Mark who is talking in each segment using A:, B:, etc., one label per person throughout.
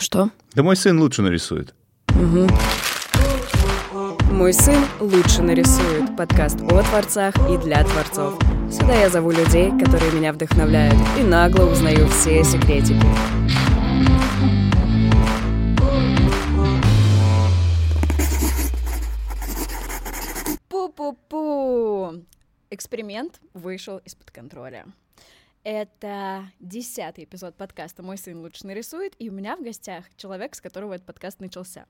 A: Что?
B: Да мой сын лучше нарисует.
A: Угу. Мой сын лучше нарисует. Подкаст о творцах и для творцов. Сюда я зову людей, которые меня вдохновляют, и нагло узнаю все секретики. Пу-пу-пу! Эксперимент вышел из-под контроля. Это десятый эпизод подкаста «Мой сын лучше нарисует», и у меня в гостях человек, с которого этот подкаст начался.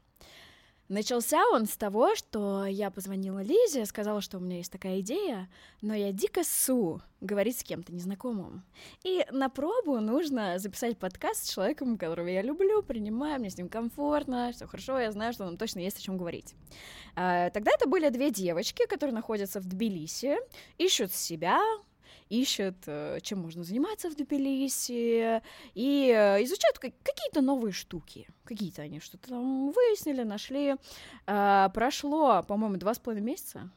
A: Начался он с того, что я позвонила Лизе, сказала, что у меня есть такая идея, но я дико су говорить с кем-то незнакомым. И на пробу нужно записать подкаст с человеком, которого я люблю, принимаю, мне с ним комфортно, все хорошо, я знаю, что нам точно есть о чем говорить. А, тогда это были две девочки, которые находятся в Тбилиси, ищут себя, ищет, э, чем можно заниматься в Тбилиси, и э, изучают какие-то новые штуки. Какие-то они что-то там выяснили, нашли. А, прошло, по-моему, два с половиной месяца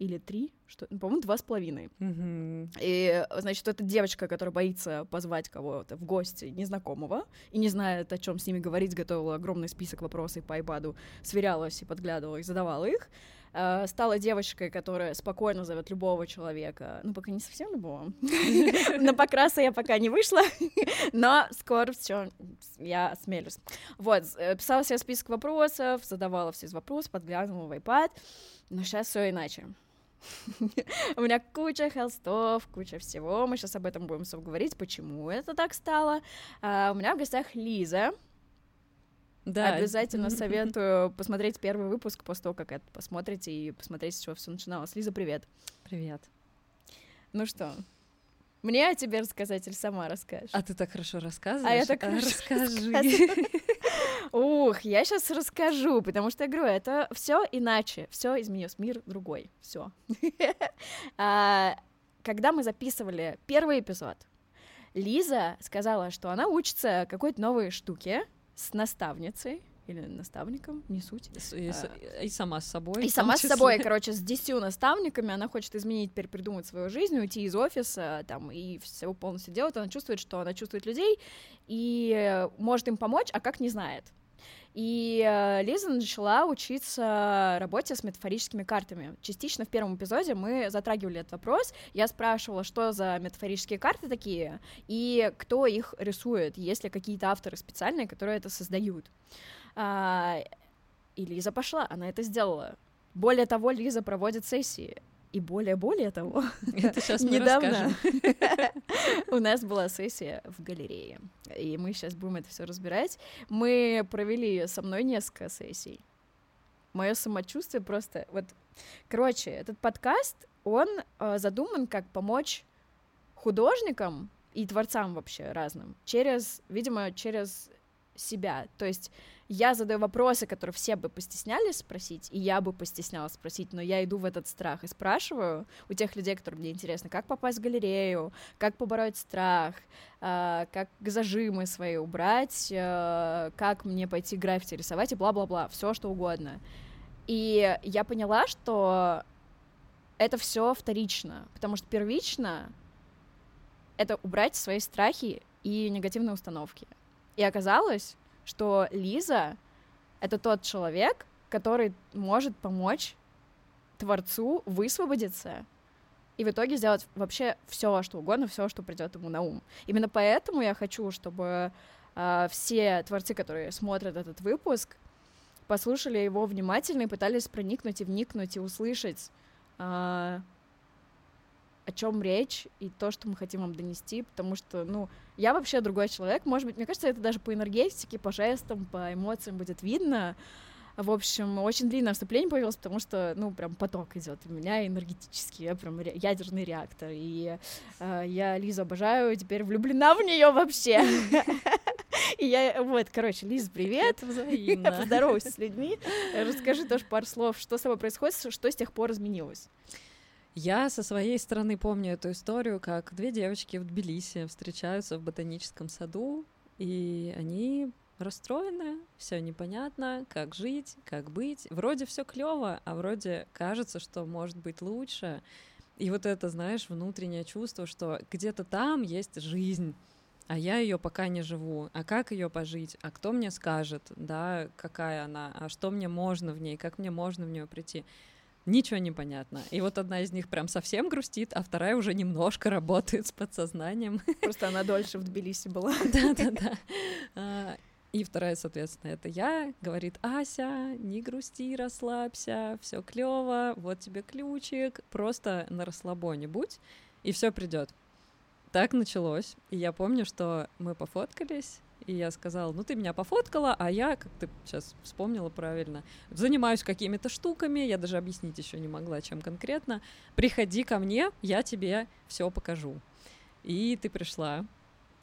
A: или три, что, ну, по-моему, два с половиной. Mm-hmm. И, значит, эта девочка, которая боится позвать кого-то в гости незнакомого и не знает, о чем с ними говорить, готовила огромный список вопросов по айпаду, сверялась и подглядывала и задавала их. Uh, стала девочкой, которая спокойно зовет любого человека. Ну, пока не совсем любого. На покраса я пока не вышла, но скоро все, я смелюсь. Вот, э, писала себе список вопросов, задавала все вопросы, подглядывала в iPad, но сейчас все иначе. У меня куча холстов, куча всего. Мы сейчас об этом будем говорить, почему это так стало. Uh, у меня в гостях Лиза, да. Обязательно советую посмотреть первый выпуск после того, как это посмотрите, и посмотреть, с чего все начиналось. Лиза, привет.
C: Привет.
A: Ну что, мне о тебе рассказать или сама расскажешь?
C: А ты так хорошо рассказываешь.
A: А я так хорошо Расскажи. Ух, я сейчас расскажу, потому что я говорю, это все иначе, все изменилось, мир другой, все. А, когда мы записывали первый эпизод, Лиза сказала, что она учится какой-то новой штуке, с наставницей или наставником, не суть.
C: И, а, и сама с собой.
A: И сама с собой, короче, с десятью наставниками. Она хочет изменить, теперь придумать свою жизнь, уйти из офиса там и все полностью делать. Она чувствует, что она чувствует людей и может им помочь, а как не знает. И э, Лиза начала учиться работе с метафорическими картами. Частично в первом эпизоде мы затрагивали этот вопрос. Я спрашивала, что за метафорические карты такие, и кто их рисует, есть ли какие-то авторы специальные, которые это создают. А, и Лиза пошла, она это сделала. Более того, Лиза проводит сессии. И более-более того,
C: это сейчас
A: недавно у нас была сессия в галерее, и мы сейчас будем это все разбирать. Мы провели со мной несколько сессий. Мое самочувствие просто вот, короче, этот подкаст он э, задуман как помочь художникам и творцам вообще разным через, видимо, через себя. То есть я задаю вопросы, которые все бы постеснялись спросить, и я бы постеснялась спросить, но я иду в этот страх и спрашиваю у тех людей, которым мне интересно, как попасть в галерею, как побороть страх, э, как зажимы свои убрать, э, как мне пойти граффити рисовать и бла-бла-бла, все что угодно. И я поняла, что это все вторично, потому что первично это убрать свои страхи и негативные установки. И оказалось, что Лиза — это тот человек, который может помочь творцу высвободиться и в итоге сделать вообще все, что угодно, все, что придет ему на ум. Именно поэтому я хочу, чтобы э, все творцы, которые смотрят этот выпуск, послушали его внимательно и пытались проникнуть и вникнуть и услышать э, о чем речь и то, что мы хотим вам донести, потому что, ну, я вообще другой человек, может быть, мне кажется, это даже по энергетике, по жестам, по эмоциям будет видно. В общем, очень длинное вступление появилось, потому что, ну, прям поток идет у меня энергетический, я прям ядерный реактор. И э, я Лизу обожаю, теперь влюблена в нее вообще. И я, вот, короче, Лиза, привет. Поздоровайся с людьми. Расскажи тоже пару слов, что с тобой происходит, что с тех пор изменилось.
C: Я со своей стороны помню эту историю, как две девочки в Тбилиси встречаются в ботаническом саду, и они расстроены, все непонятно, как жить, как быть. Вроде все клево, а вроде кажется, что может быть лучше. И вот это, знаешь, внутреннее чувство, что где-то там есть жизнь, а я ее пока не живу, а как ее пожить, а кто мне скажет, да, какая она, а что мне можно в ней, как мне можно в нее прийти. Ничего не понятно. И вот одна из них прям совсем грустит, а вторая уже немножко работает с подсознанием.
A: Просто она дольше в Тбилиси была.
C: Да-да-да. А, и вторая, соответственно, это я, говорит, Ася, не грусти, расслабься, все клево, вот тебе ключик, просто на расслабоне будь, и все придет. Так началось. И я помню, что мы пофоткались, и я сказала, ну ты меня пофоткала, а я, как ты сейчас вспомнила правильно, занимаюсь какими-то штуками, я даже объяснить еще не могла, чем конкретно. Приходи ко мне, я тебе все покажу. И ты пришла.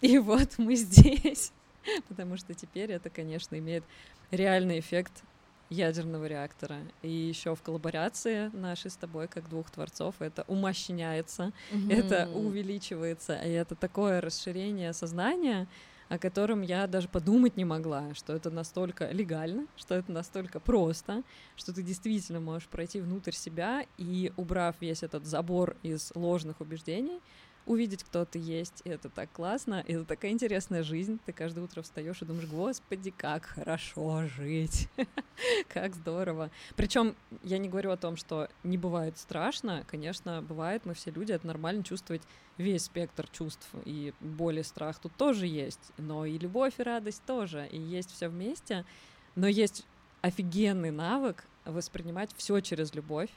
C: И вот мы здесь. потому что теперь это, конечно, имеет реальный эффект ядерного реактора. И еще в коллаборации нашей с тобой, как двух творцов, это умощняется, mm-hmm. это увеличивается, и это такое расширение сознания, о котором я даже подумать не могла, что это настолько легально, что это настолько просто, что ты действительно можешь пройти внутрь себя и, убрав весь этот забор из ложных убеждений, увидеть, кто ты есть, и это так классно, и это такая интересная жизнь. Ты каждое утро встаешь и думаешь, господи, как хорошо жить, как здорово. Причем я не говорю о том, что не бывает страшно, конечно, бывает, мы все люди, это нормально чувствовать весь спектр чувств, и боль и страх тут тоже есть, но и любовь, и радость тоже, и есть все вместе, но есть офигенный навык воспринимать все через любовь,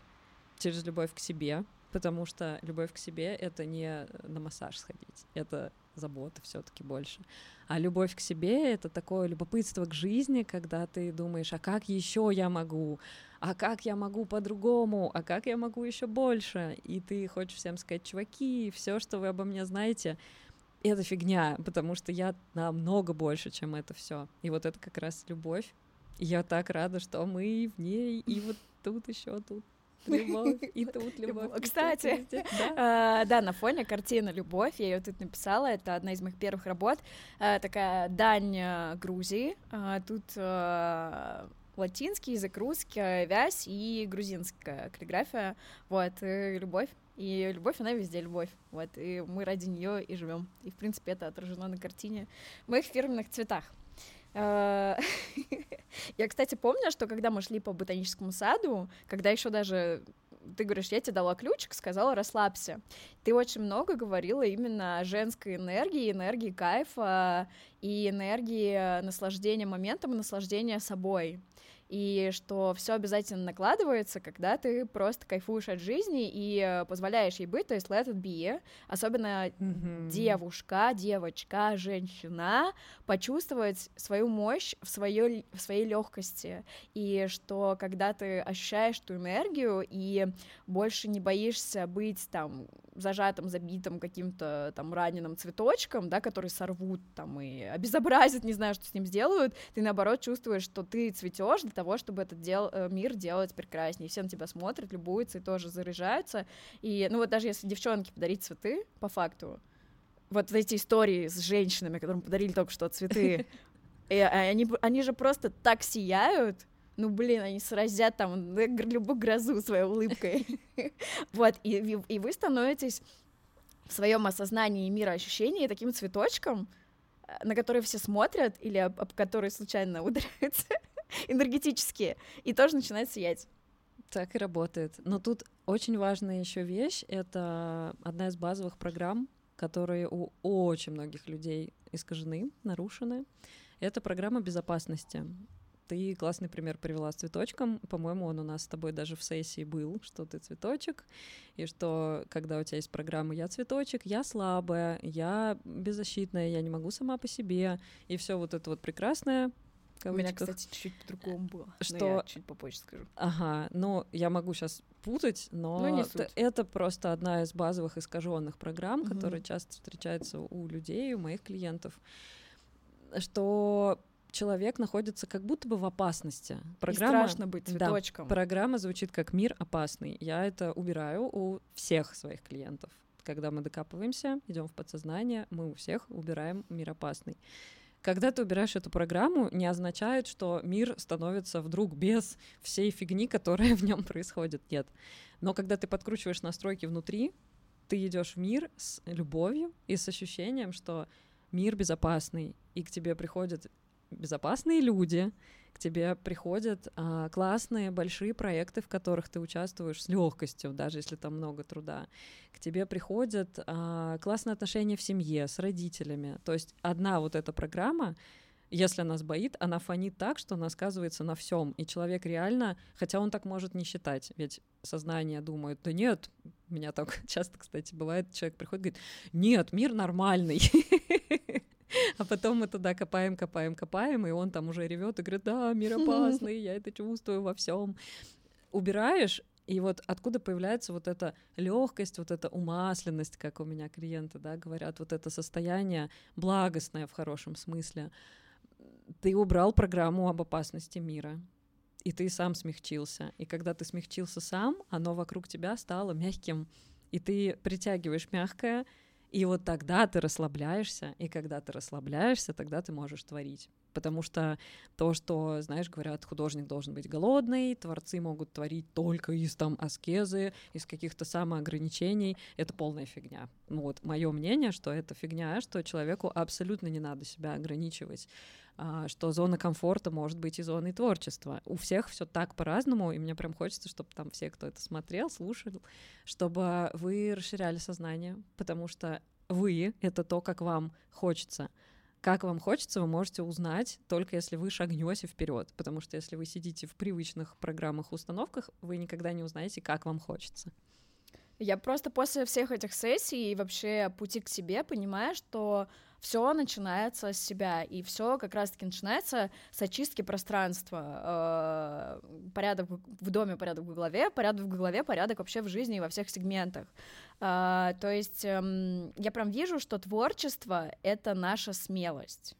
C: через любовь к себе, потому что любовь к себе — это не на массаж сходить, это забота все-таки больше. А любовь к себе — это такое любопытство к жизни, когда ты думаешь, а как еще я могу, а как я могу по-другому, а как я могу еще больше, и ты хочешь всем сказать, чуваки, все, что вы обо мне знаете, это фигня, потому что я намного больше, чем это все. И вот это как раз любовь. Я так рада, что мы в ней, и вот тут еще тут Любовь, и тут любовь.
A: Кстати, да? да, на фоне картины «Любовь», я ее тут написала, это одна из моих первых работ, а, такая дань э, Грузии, а, тут э, латинский язык, русский, вязь и грузинская каллиграфия, вот, и любовь. И любовь, она везде любовь. Вот, и мы ради нее и живем. И, в принципе, это отражено на картине в моих фирменных цветах. Э, я, кстати, помню, что когда мы шли по ботаническому саду, когда еще даже ты говоришь, я тебе дала ключик, сказала, расслабься. Ты очень много говорила именно о женской энергии, энергии кайфа и энергии наслаждения моментом наслаждения собой и что все обязательно накладывается, когда ты просто кайфуешь от жизни и позволяешь ей быть, то есть let it be, особенно mm-hmm. девушка, девочка, женщина, почувствовать свою мощь в, своей в своей легкости, и что когда ты ощущаешь ту энергию и больше не боишься быть там зажатым, забитым каким-то там раненым цветочком, да, который сорвут там и обезобразят, не знаю, что с ним сделают, ты наоборот чувствуешь, что ты цветешь для того, чтобы этот дел, э, мир делать прекраснее. Все на тебя смотрят, любуются и тоже заряжаются. И, ну вот даже если девчонке подарить цветы, по факту, вот эти истории с женщинами, которым подарили только что цветы, и они, они же просто так сияют, ну, блин, они сразят там любую грозу своей улыбкой. Вот, и, вы становитесь в своем осознании мира ощущений таким цветочком, э, на который все смотрят или об, об который случайно ударяются энергетически, и тоже начинает сиять.
C: Так и работает. Но тут очень важная еще вещь — это одна из базовых программ, которые у очень многих людей искажены, нарушены. Это программа безопасности. Ты классный пример привела с цветочком. По-моему, он у нас с тобой даже в сессии был, что ты цветочек, и что когда у тебя есть программа «Я цветочек», «Я слабая», «Я беззащитная», «Я не могу сама по себе», и все вот это вот прекрасное,
A: у меня, кстати, чуть-чуть по-другому было.
C: Что...
A: я чуть попозже скажу.
C: Ага, ну, я могу сейчас путать, но ну, это просто одна из базовых искаженных программ, угу. которые часто встречаются у людей, у моих клиентов, что человек находится как будто бы в опасности.
A: Программа, И страшно быть цветочком.
C: Да, программа звучит как мир опасный. Я это убираю у всех своих клиентов. Когда мы докапываемся, идем в подсознание, мы у всех убираем мир опасный. Когда ты убираешь эту программу, не означает, что мир становится вдруг без всей фигни, которая в нем происходит. Нет. Но когда ты подкручиваешь настройки внутри, ты идешь в мир с любовью и с ощущением, что мир безопасный, и к тебе приходят безопасные люди, к тебе приходят а, классные большие проекты, в которых ты участвуешь с легкостью, даже если там много труда. К тебе приходят а, классные отношения в семье, с родителями. То есть одна вот эта программа, если она сбоит, она фонит так, что она сказывается на всем. И человек реально, хотя он так может не считать, ведь сознание думает, да нет, у меня так часто, кстати, бывает, человек приходит и говорит, нет, мир нормальный. А потом мы туда копаем, копаем, копаем, и он там уже ревет и говорит, да, мир опасный, я это чувствую во всем. Убираешь, и вот откуда появляется вот эта легкость, вот эта умасленность, как у меня клиенты, да, говорят, вот это состояние благостное в хорошем смысле. Ты убрал программу об опасности мира, и ты сам смягчился. И когда ты смягчился сам, оно вокруг тебя стало мягким, и ты притягиваешь мягкое, и вот тогда ты расслабляешься, и когда ты расслабляешься, тогда ты можешь творить. Потому что то, что, знаешь, говорят, художник должен быть голодный, творцы могут творить только из там аскезы, из каких-то самоограничений, это полная фигня. Ну вот мое мнение, что это фигня, что человеку абсолютно не надо себя ограничивать. А, что зона комфорта может быть и зоной творчества. У всех все так по-разному, и мне прям хочется, чтобы там все, кто это смотрел, слушал, чтобы вы расширяли сознание, потому что вы — это то, как вам хочется. Как вам хочется, вы можете узнать только если вы шагнете вперед, потому что если вы сидите в привычных программах, установках, вы никогда не узнаете, как вам хочется.
A: Я просто после всех этих сессий и вообще пути к себе понимаю, что все начинается с себя, и все как раз-таки начинается с очистки пространства. Э, порядок в доме, порядок в голове, порядок в голове, порядок вообще в жизни и во всех сегментах. Э, то есть эм, я прям вижу, что творчество — это наша смелость.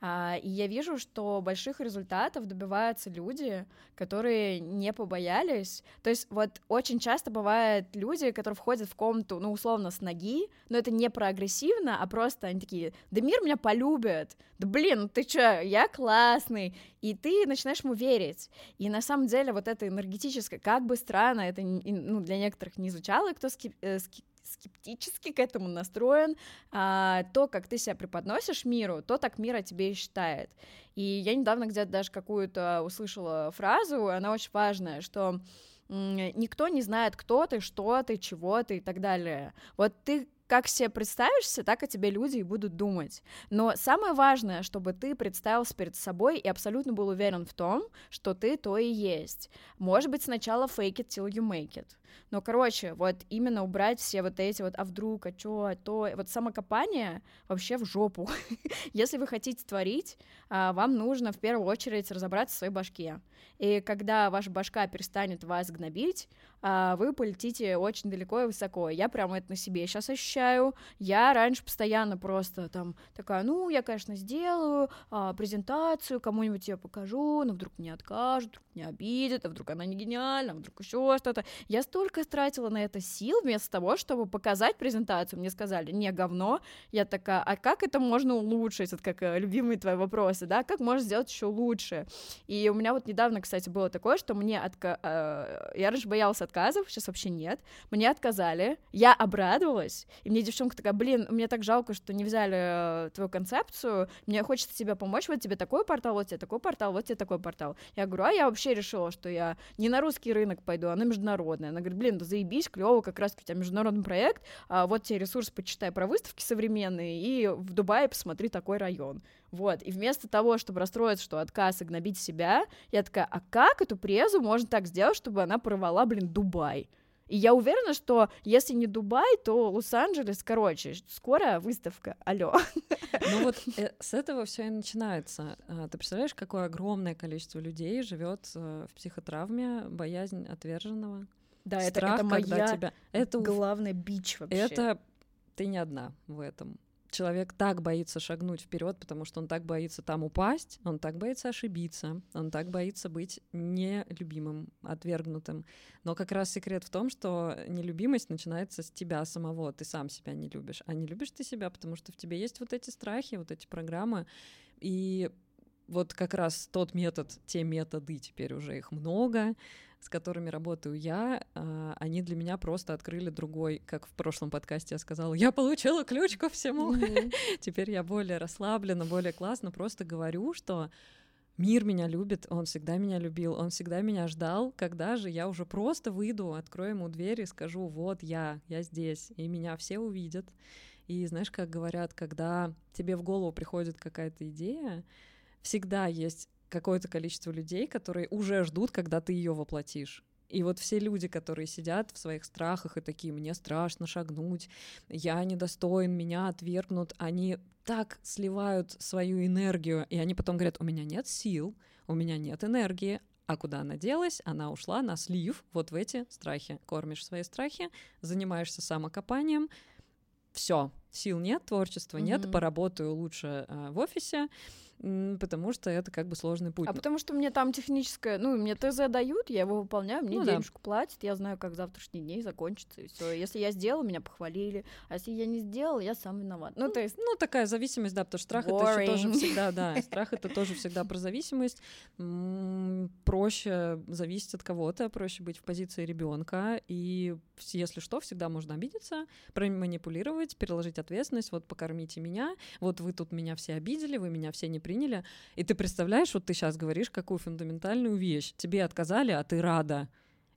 A: А, и я вижу, что больших результатов добиваются люди, которые не побоялись. То есть вот очень часто бывают люди, которые входят в комнату, ну, условно, с ноги, но это не про агрессивно, а просто они такие, да мир меня полюбит, да блин, ты чё, я классный, и ты начинаешь ему верить. И на самом деле вот это энергетическое, как бы странно это ну, для некоторых не звучало, кто скеп э, скептически к этому настроен, а, то, как ты себя преподносишь миру, то так мир о тебе и считает. И я недавно где-то даже какую-то услышала фразу, она очень важная, что никто не знает, кто ты, что ты, чего ты и так далее. Вот ты как себе представишься, так о тебе люди и будут думать. Но самое важное, чтобы ты представился перед собой и абсолютно был уверен в том, что ты то и есть. Может быть, сначала fake it till you make it. Но, короче, вот именно убрать все вот эти вот, а вдруг, а чё, а то, вот самокопание вообще в жопу. Если вы хотите творить, а, вам нужно в первую очередь разобраться в своей башке. И когда ваша башка перестанет вас гнобить, вы полетите очень далеко и высоко. Я прямо это на себе сейчас ощущаю. Я раньше постоянно просто там такая, ну, я, конечно, сделаю а, презентацию, кому-нибудь ее покажу, но вдруг мне откажут, вдруг меня обидят, а вдруг она не гениальна, а вдруг еще что-то. Я столько тратила на это сил вместо того, чтобы показать презентацию. Мне сказали, не, говно. Я такая, а как это можно улучшить? Это как э, любимые твои вопросы, да? Как можно сделать еще лучше? И у меня вот недавно, кстати, было такое, что мне отка... Э, я раньше боялась отказов, сейчас вообще нет. Мне отказали, я обрадовалась, и мне девчонка такая, блин, мне так жалко, что не взяли э, твою концепцию, мне хочется тебе помочь, вот тебе такой портал, вот тебе такой портал, вот тебе такой портал. Я говорю, а я вообще решила, что я не на русский рынок пойду, а на международный. Она говорит, блин, да заебись, клево, как раз у тебя международный проект, а вот тебе ресурс, почитай про выставки современные, и в Дубае посмотри такой район. Вот, и вместо того, чтобы расстроиться, что отказ и гнобить себя, я такая, а как эту презу можно так сделать, чтобы она порвала, блин, Дубай? И я уверена, что если не Дубай, то Лос-Анджелес, короче, скоро выставка, алло.
C: Ну вот э, с этого все и начинается. А, ты представляешь, какое огромное количество людей живет э, в психотравме, боязнь отверженного?
A: Да, Страх, это, это моя тебя... это главный бич вообще.
C: Это ты не одна в этом человек так боится шагнуть вперед, потому что он так боится там упасть, он так боится ошибиться, он так боится быть нелюбимым, отвергнутым. Но как раз секрет в том, что нелюбимость начинается с тебя самого, ты сам себя не любишь. А не любишь ты себя, потому что в тебе есть вот эти страхи, вот эти программы, и вот как раз тот метод, те методы, теперь уже их много, с которыми работаю я, а, они для меня просто открыли другой, как в прошлом подкасте я сказала, я получила ключ ко всему. Теперь я более расслаблена, более классно, просто говорю, что Мир меня любит, он всегда меня любил, он всегда меня ждал, когда же я уже просто выйду, открою ему дверь и скажу, вот я, я здесь, и меня все увидят. И знаешь, как говорят, когда тебе в голову приходит какая-то идея, всегда есть какое-то количество людей, которые уже ждут, когда ты ее воплотишь. И вот все люди, которые сидят в своих страхах и такие, мне страшно шагнуть, я недостоин, меня отвергнут, они так сливают свою энергию, и они потом говорят, у меня нет сил, у меня нет энергии, а куда она делась? Она ушла на слив вот в эти страхи. Кормишь свои страхи, занимаешься самокопанием, все, сил нет, творчества mm-hmm. нет, поработаю лучше э, в офисе, потому что это как бы сложный путь.
A: А потому что мне там техническое, ну, мне ТЗ дают, я его выполняю, мне ну, денежку да. платят, я знаю, как завтрашний день закончится, и все. Если я сделала, меня похвалили, а если я не сделала, я сам виноват. Ну, то есть...
C: Ну, такая зависимость, да, потому что страх Boring. это тоже всегда, да, страх это тоже всегда про зависимость. Проще зависеть от кого-то, проще быть в позиции ребенка, и если что, всегда можно обидеться, проманипулировать, переложить ответственность, вот покормите меня, вот вы тут меня все обидели, вы меня все не приняли. И ты представляешь, вот ты сейчас говоришь, какую фундаментальную вещь. Тебе отказали, а ты рада.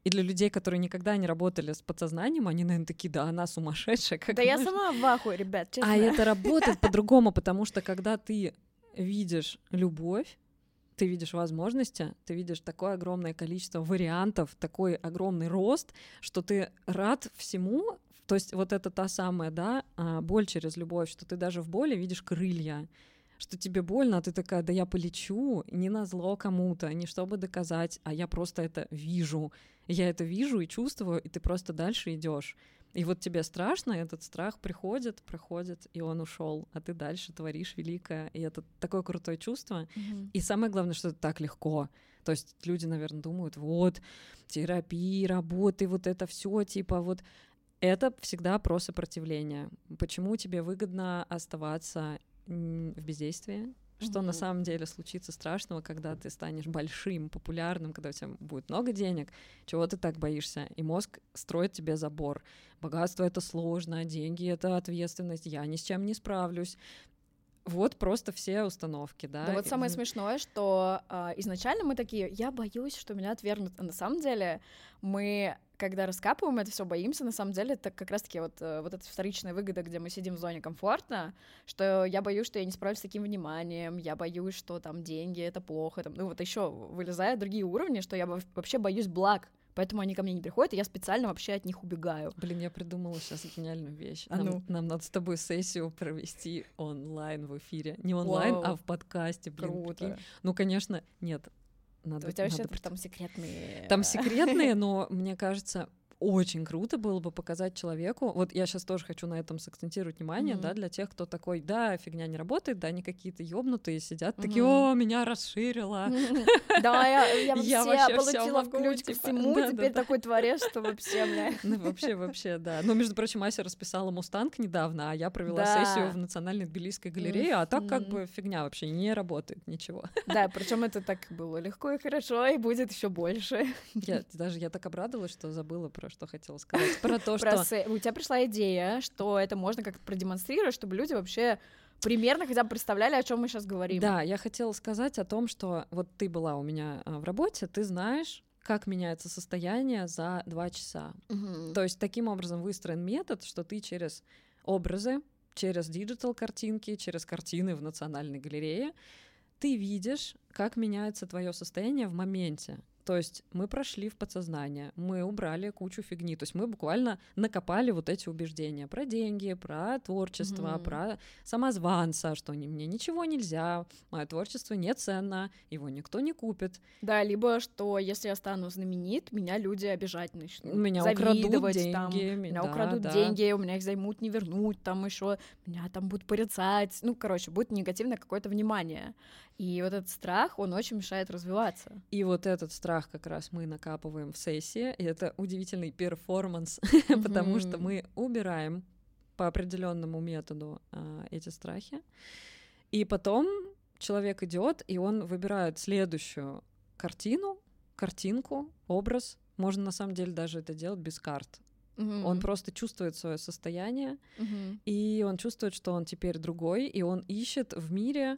C: И для людей, которые никогда не работали с подсознанием, они, наверное, такие, да, она сумасшедшая. Как
A: да я сама в ахуе, ребят, честно.
C: А это работает по-другому, потому что когда ты видишь любовь, ты видишь возможности, ты видишь такое огромное количество вариантов, такой огромный рост, что ты рад всему. То есть вот это та самая, да, а, боль через любовь, что ты даже в боли видишь крылья что тебе больно, а ты такая, да я полечу, не на зло кому-то, не чтобы доказать, а я просто это вижу. Я это вижу и чувствую, и ты просто дальше идешь. И вот тебе страшно, этот страх приходит, проходит, и он ушел, а ты дальше творишь великое, и это такое крутое чувство. Mm-hmm. И самое главное, что это так легко. То есть люди, наверное, думают, вот терапия, работы, вот это все, типа вот это всегда про сопротивление. Почему тебе выгодно оставаться в бездействии, что mm-hmm. на самом деле случится страшного, когда ты станешь большим, популярным, когда у тебя будет много денег, чего ты так боишься? И мозг строит тебе забор. Богатство — это сложно, деньги — это ответственность, я ни с чем не справлюсь. Вот просто все установки, да.
A: Да, вот самое смешное, что э, изначально мы такие, я боюсь, что меня отвергнут, а на самом деле мы когда раскапываем это все, боимся, на самом деле, это как раз-таки вот, э, вот эта вторичная выгода, где мы сидим в зоне комфортно, что я боюсь, что я не справлюсь с таким вниманием, я боюсь, что там деньги — это плохо, там, ну вот еще вылезают другие уровни, что я вообще боюсь благ, поэтому они ко мне не приходят, и я специально вообще от них убегаю.
C: Блин, я придумала сейчас гениальную вещь. А нам, ну. нам надо с тобой сессию провести онлайн в эфире. Не онлайн, Вау. а в подкасте. Блин,
A: Круто. Прикинь.
C: Ну, конечно, нет,
A: надо, у тебя вообще надо... там секретные...
C: Там секретные, но мне кажется, очень круто было бы показать человеку. Вот я сейчас тоже хочу на этом сакцентировать внимание, mm-hmm. да, для тех, кто такой, да, фигня не работает, да, они какие-то ёбнутые сидят, mm-hmm. такие, о, меня расширило.
A: Да, я вообще получила ключ ко типа, всему, теперь такой творец, что вообще, бля.
C: Ну, вообще, вообще, да. Ну, между прочим, Ася расписала «Мустанг» недавно, а я провела сессию в Национальной Тбилисской галерее, а так как бы фигня вообще не работает, ничего.
A: Да, причем это так было легко и хорошо, и будет еще больше.
C: Я даже я так обрадовалась, что забыла про про что хотела сказать. Про то,
A: что... У тебя пришла идея, что это можно как-то продемонстрировать, чтобы люди вообще примерно хотя бы представляли, о чем мы сейчас говорим.
C: Да, я хотела сказать о том, что вот ты была у меня а, в работе, ты знаешь, как меняется состояние за два часа. Угу. То есть таким образом выстроен метод, что ты через образы, через digital картинки, через картины в Национальной галерее, ты видишь, как меняется твое состояние в моменте. То есть мы прошли в подсознание, мы убрали кучу фигни, то есть мы буквально накопали вот эти убеждения про деньги, про творчество, mm-hmm. про самозванца, что мне ничего нельзя, мое творчество не ценно, его никто не купит.
A: Да, либо что если я стану знаменит, меня люди обижать начнут.
C: Меня украдут деньги.
A: Там, меня да, украдут да. деньги, у меня их займут не вернут, там еще меня там будут порицать. Ну, короче, будет негативное какое-то внимание. И вот этот страх, он очень мешает развиваться.
C: И вот этот страх как раз мы накапываем в сессии, и это удивительный перформанс, потому что мы убираем по определенному методу а, эти страхи, и потом человек идет, и он выбирает следующую картину, картинку, образ. Можно на самом деле даже это делать без карт.
A: Мгм.
C: Он просто чувствует свое состояние,
A: Мгм.
C: и он чувствует, что он теперь другой, и он ищет в мире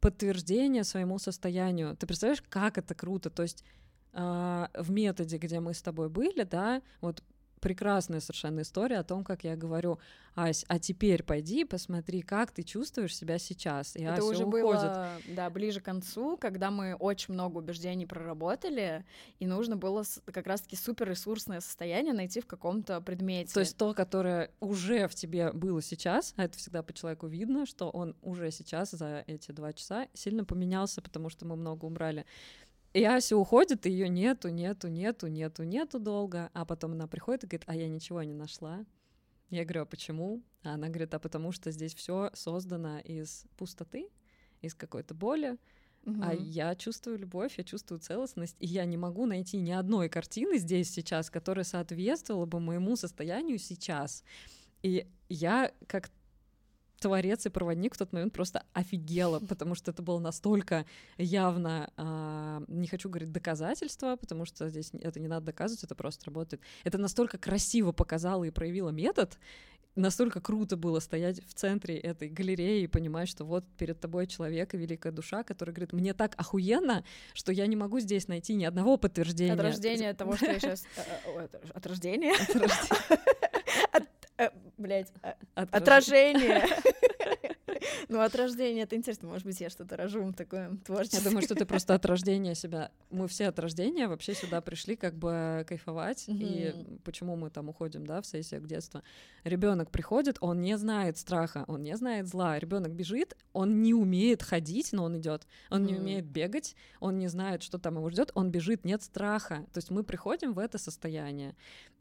C: подтверждение своему состоянию. Ты представляешь, как это круто? То есть а, в методе, где мы с тобой были, да, вот прекрасная совершенно история о том, как я говорю, Ась, а теперь пойди посмотри, как ты чувствуешь себя сейчас. И
A: Это
C: Ася
A: уже
C: уходит.
A: было, да, ближе к концу, когда мы очень много убеждений проработали, и нужно было как раз-таки суперресурсное состояние найти в каком-то предмете.
C: То есть то, которое уже в тебе было сейчас, а это всегда по человеку видно, что он уже сейчас за эти два часа сильно поменялся, потому что мы много убрали. И Ася уходит, и ее нету, нету, нету, нету, нету долго, а потом она приходит и говорит, а я ничего не нашла. Я говорю, а почему? А она говорит, а потому что здесь все создано из пустоты, из какой-то боли,
A: Мгм.
C: а я чувствую любовь, я чувствую целостность, и я не могу найти ни одной картины здесь сейчас, которая соответствовала бы моему состоянию сейчас. И я как творец и проводник в тот момент просто офигела, потому что это было настолько явно, а, не хочу говорить доказательство, потому что здесь это не надо доказывать, это просто работает. Это настолько красиво показало и проявило метод, настолько круто было стоять в центре этой галереи и понимать, что вот перед тобой человек и великая душа, который говорит, мне так охуенно, что я не могу здесь найти ни одного подтверждения.
A: От рождения того, что я сейчас... От рождения? Блять,
C: От
A: отражение. Ну, от рождения это интересно. Может быть, я что-то рожу такое
C: Я
A: творческое.
C: думаю, что ты просто от рождения себя... Мы все от рождения вообще сюда пришли как бы кайфовать. И почему мы там уходим, да, в сессиях детства. Ребенок приходит, он не знает страха, он не знает зла. Ребенок бежит, он не умеет ходить, но он идет. Он не умеет бегать, он не знает, что там его ждет, он бежит, нет страха. То есть мы приходим в это состояние.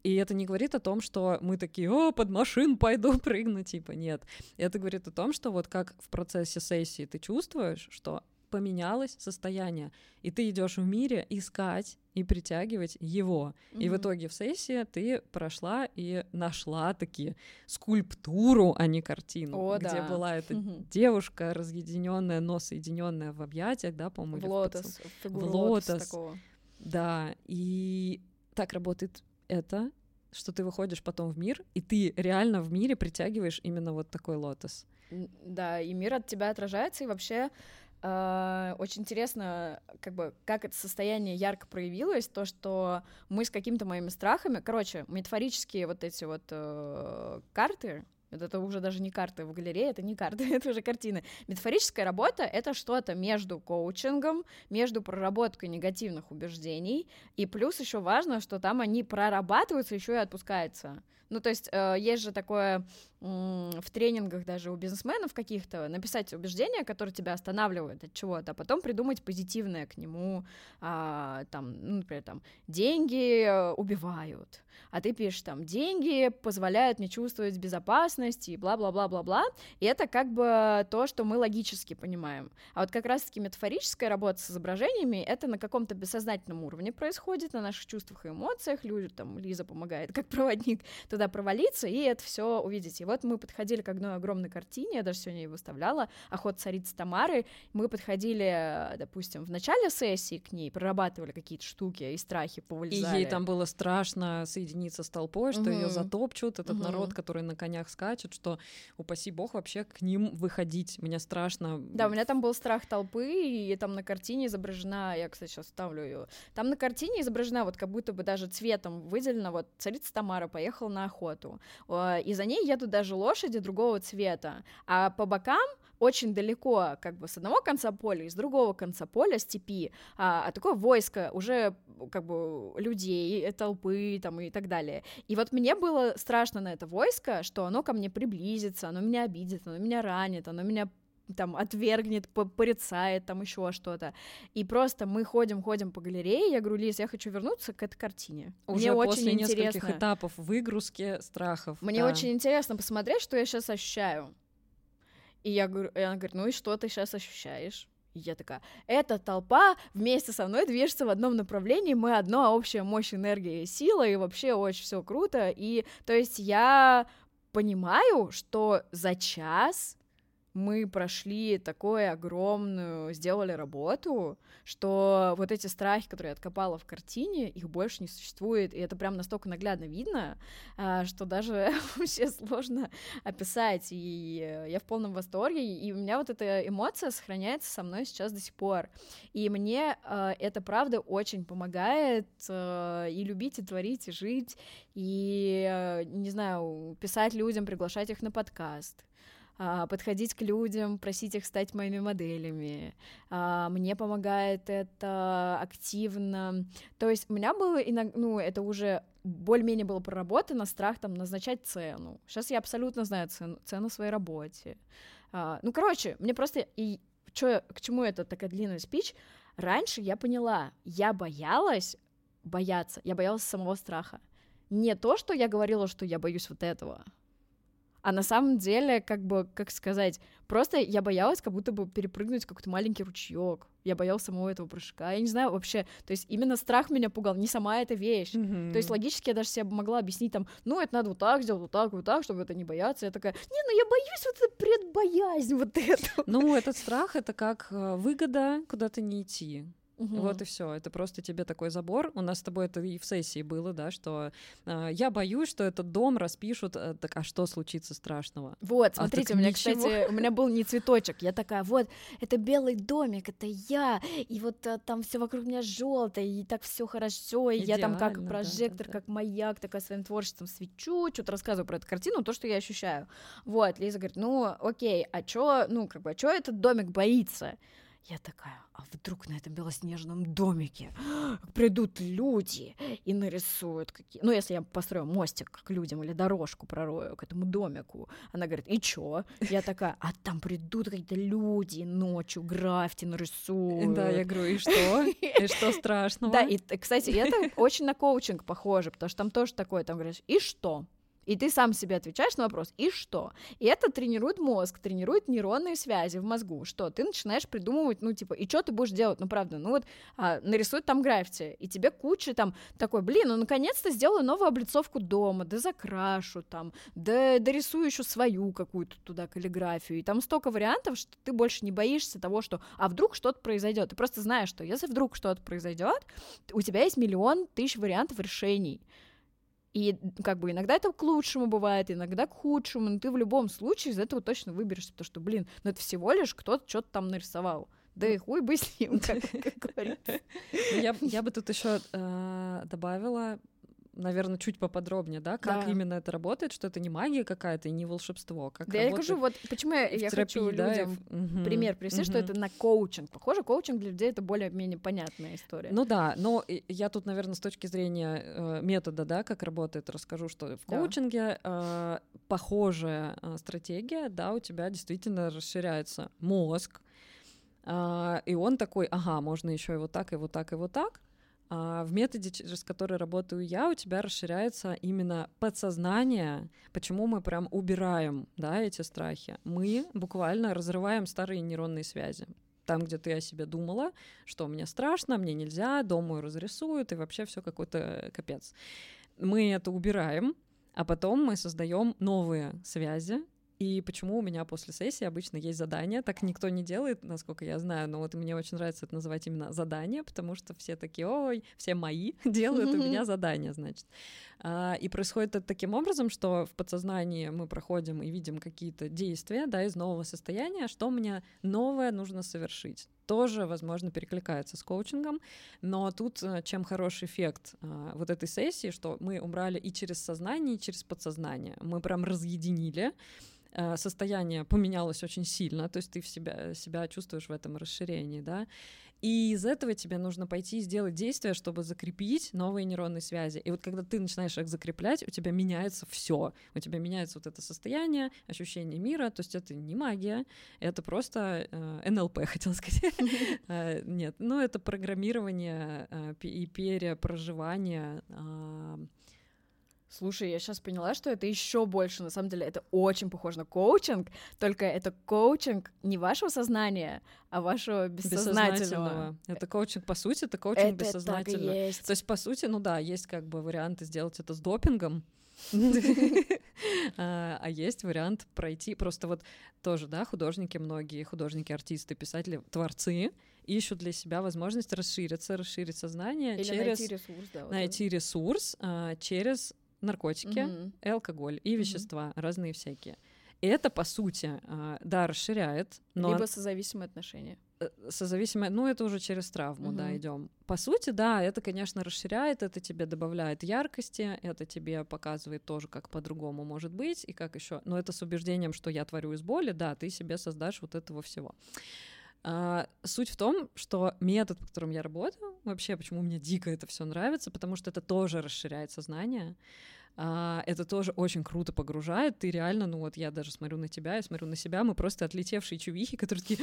C: И это не говорит о том, что мы такие, о, под машину пойду прыгну, типа, нет. Это говорит о том, что вот как в процессе сессии ты чувствуешь, что поменялось состояние, и ты идешь в мире искать и притягивать его. И в итоге в сессии ты прошла и нашла таки скульптуру, а не картину,
A: О,
C: где
A: да.
C: была эта
A: Мгм.
C: девушка разъединенная, но соединенная в объятиях, да, по-моему,
A: В лотос, в
C: В
A: лотоса
C: лотос.
A: такого.
C: Да, и так работает это, что ты выходишь потом в мир, и ты реально в мире притягиваешь именно вот такой лотос.
A: Да, и мир от тебя отражается, и вообще э, очень интересно, как бы, как это состояние ярко проявилось, то, что мы с какими-то моими страхами, короче, метафорические вот эти вот э, карты, это это уже даже не карты в галерее, это не карты, это уже картины. Метафорическая работа — это что-то между коучингом, между проработкой негативных убеждений, и плюс еще важно, что там они прорабатываются, еще и отпускаются. Ну, то есть э, есть же такое в тренингах даже у бизнесменов каких-то написать убеждения, которые тебя останавливают от чего-то, а потом придумать позитивное к нему, а, там, ну, например, там, деньги э, убивают, а ты пишешь там, деньги позволяют мне чувствовать безопасность и бла-бла-бла-бла-бла, и это как бы то, что мы логически понимаем. А вот как раз-таки метафорическая работа с изображениями, это на каком-то бессознательном уровне происходит, на наших чувствах и эмоциях, люди, там, Лиза помогает как проводник туда провалиться и это все увидеть. И вот мы подходили к одной огромной картине, я даже сегодня ее выставляла, «Охота царицы Тамары», мы подходили, допустим, в начале сессии к ней, прорабатывали какие-то штуки и страхи
C: И
A: повылезали.
C: ей там было страшно соединиться с толпой, что ее
A: Мгм.
C: затопчут, этот
A: Мгм.
C: народ, который на конях скачет, что упаси бог вообще к ним выходить. Мне страшно.
A: Да, у меня там был страх толпы, и там на картине изображена, я, кстати, сейчас вставлю ее. Там на картине изображена, вот как будто бы даже цветом выделена, вот царица Тамара поехала на охоту, Э, и за ней едут даже лошади другого цвета, а по бокам очень далеко, как бы с одного конца поля и с другого конца поля степи, а, а такое войско уже как бы людей, э, толпы там и так далее. И вот мне было страшно на это войско, что оно ко мне приблизится, оно меня обидит, оно меня ранит, оно меня там отвергнет, по- порицает, там еще что-то. И просто мы ходим, ходим по галерее, я говорю, Лиз, я хочу вернуться к этой картине.
C: Уже
A: Мне
C: после
A: очень
C: нескольких
A: интересно.
C: этапов выгрузки страхов.
A: Мне
C: да.
A: очень интересно посмотреть, что я сейчас ощущаю. И я говорю, и она говорит, ну и что ты сейчас ощущаешь? И я такая, эта толпа вместе со мной движется в одном направлении, мы одно общая мощь, энергия и сила, и вообще очень все круто. И то есть я понимаю, что за час мы прошли такую огромную, сделали работу, что вот эти страхи, которые я откопала в картине, их больше не существует, и это прям настолько наглядно видно, а, что даже вообще сложно описать, и я в полном восторге, и у меня вот эта эмоция сохраняется со мной сейчас до сих пор, и мне а, это правда очень помогает а, и любить, и творить, и жить, и, не знаю, писать людям, приглашать их на подкаст, подходить к людям, просить их стать моими моделями. А, мне помогает это активно. То есть у меня было, ну, это уже более-менее было проработано, страх там назначать цену. Сейчас я абсолютно знаю цену, цену своей работе. А, ну, короче, мне просто... И чё, к чему это такая длинная спич? Раньше я поняла, я боялась бояться, я боялась самого страха. Не то, что я говорила, что я боюсь вот этого, а на самом деле, как бы, как сказать, просто я боялась как будто бы перепрыгнуть какой-то маленький ручеек. Я боялась самого этого прыжка. Я не знаю вообще, то есть именно страх меня пугал, не сама эта вещь. Mm-hmm. То есть логически я даже себе могла объяснить там, ну, это надо вот так сделать, вот так, вот так, чтобы это не бояться. Я такая, не, ну я боюсь вот это предбоязнь вот эту.
C: Ну, этот страх — это как э, выгода куда-то не идти. Угу. Вот и все. Это просто тебе такой забор. У нас с тобой это и в сессии было, да, что э, я боюсь, что этот дом распишут. Э, так а что случится страшного?
A: Вот, а смотрите, а у меня, ничего. кстати, у меня был не цветочек. Я такая, вот, это белый домик, это я, и вот а, там все вокруг меня желтое, и так все хорошо, и Идеально, я там как прожектор, да, да, как маяк, такая своим творчеством свечу, что-то рассказываю про эту картину, то, что я ощущаю. Вот, Лиза говорит, ну, окей, а чё, ну, как бы, а чё этот домик боится? Я такая, а вдруг на этом белоснежном домике придут люди и нарисуют какие... Ну, если я построю мостик к людям или дорожку пророю к этому домику. Она говорит, и чё? Я такая, а там придут какие-то люди ночью граффити нарисуют.
C: Да, я говорю, и что? И что страшного?
A: Да, и, кстати, это очень на коучинг похоже, потому что там тоже такое, там говоришь, и что? И ты сам себе отвечаешь на вопрос, и что? И это тренирует мозг, тренирует нейронные связи в мозгу, что ты начинаешь придумывать, ну, типа, и что ты будешь делать, ну, правда, ну, вот, а, нарисуй там граффити, и тебе куча там такой, блин, ну, наконец-то сделаю новую облицовку дома, да закрашу там, да дорисую еще свою какую-то туда каллиграфию, и там столько вариантов, что ты больше не боишься того, что, а вдруг что-то произойдет, ты просто знаешь, что если вдруг что-то произойдет, у тебя есть миллион тысяч вариантов решений, и как бы иногда это к лучшему бывает, иногда к худшему, но ты в любом случае из этого точно выберешься, потому что, блин, ну это всего лишь кто-то что-то там нарисовал. Да и хуй бы с ним, как, как говорится.
C: Ну, я, я бы тут еще э, добавила наверное, чуть поподробнее, да, как да. именно это работает, что это не магия какая-то и не волшебство. Как
A: да, я скажу, вот почему я, я терапии, хочу да, людям и... пример привести, угу. что это на коучинг. Похоже, коучинг для людей это более-менее понятная история.
C: Ну да, но я тут, наверное, с точки зрения э, метода, да, как работает, расскажу, что в коучинге э, похожая э, стратегия, да, у тебя действительно расширяется мозг, Uh, и он такой, ага, можно еще и вот так, и вот так, и вот так. А в методе, через который работаю я, у тебя расширяется именно подсознание. Почему мы прям убираем да, эти страхи? Мы буквально разрываем старые нейронные связи. Там, где ты о себе думала, что мне страшно, мне нельзя, дом мой разрисуют, и вообще все какой-то капец. Мы это убираем, а потом мы создаем новые связи, и почему у меня после сессии обычно есть задание, так никто не делает, насколько я знаю, но вот мне очень нравится это называть именно задание, потому что все такие, ой, все мои делают у меня задание, значит. А, и происходит это таким образом, что в подсознании мы проходим и видим какие-то действия, да, из нового состояния, что мне новое нужно совершить тоже, возможно, перекликается с коучингом, но тут э, чем хороший эффект а, вот этой сессии, что мы убрали и через сознание, и через подсознание. Мы прям разъединили, Э, состояние поменялось очень сильно, то есть ты в себя, себя чувствуешь в этом расширении, да, и из этого тебе нужно пойти и сделать действие, чтобы закрепить новые нейронные связи. И вот когда ты начинаешь их закреплять, у тебя меняется все. У тебя меняется вот это состояние, ощущение мира. То есть это не магия, это просто э, НЛП, хотела сказать. Э, нет, ну это программирование э, и перепроживание
A: Слушай, я сейчас поняла, что это еще больше, на самом деле, это очень похоже на коучинг, только это коучинг не вашего сознания, а вашего бессознательного. бессознательного.
C: Это коучинг, по сути, это коучинг это бессознательного. Так и есть. То есть, по сути, ну да, есть как бы варианты сделать это с допингом, а, а есть вариант пройти просто вот тоже, да, художники многие, художники, артисты, писатели, творцы ищут для себя возможность расшириться, расширить сознание через
A: ресурс,
C: найти ресурс а, через наркотики,
A: Мгм.
C: и алкоголь и вещества разные всякие. И это, по сути, а, да, расширяет, но
A: Либо созависимые отношения.
C: э, созависимое, ну, это уже через травму, да,
A: Мгм.
C: идем. По сути, да, это, конечно, расширяет, это тебе добавляет яркости, это тебе показывает тоже, как по-другому может быть, и как еще. Но это с убеждением, что я творю из боли, да, ты себе создашь вот этого всего. А, суть в том, что метод, по которому я работаю, вообще, почему мне дико это все нравится, потому что это тоже расширяет сознание. А, это тоже очень круто погружает. Ты реально, ну вот я даже смотрю на тебя, я смотрю на себя, мы просто отлетевшие чувихи, которые такие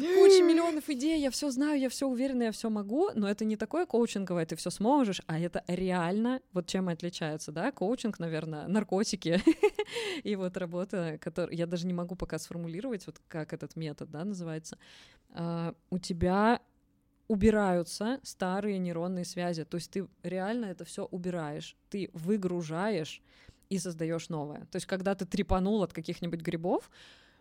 C: куча миллионов идей, я все знаю, я все уверена, я все могу, но это не такое коучинговое, ты все сможешь, а это реально, вот чем и отличается, да, коучинг, наверное, наркотики и вот работа, которую я даже не могу пока сформулировать, вот как этот метод, да, называется. А, у тебя убираются старые нейронные связи. То есть ты реально это все убираешь, ты выгружаешь и создаешь новое. То есть, когда ты трепанул от каких-нибудь грибов,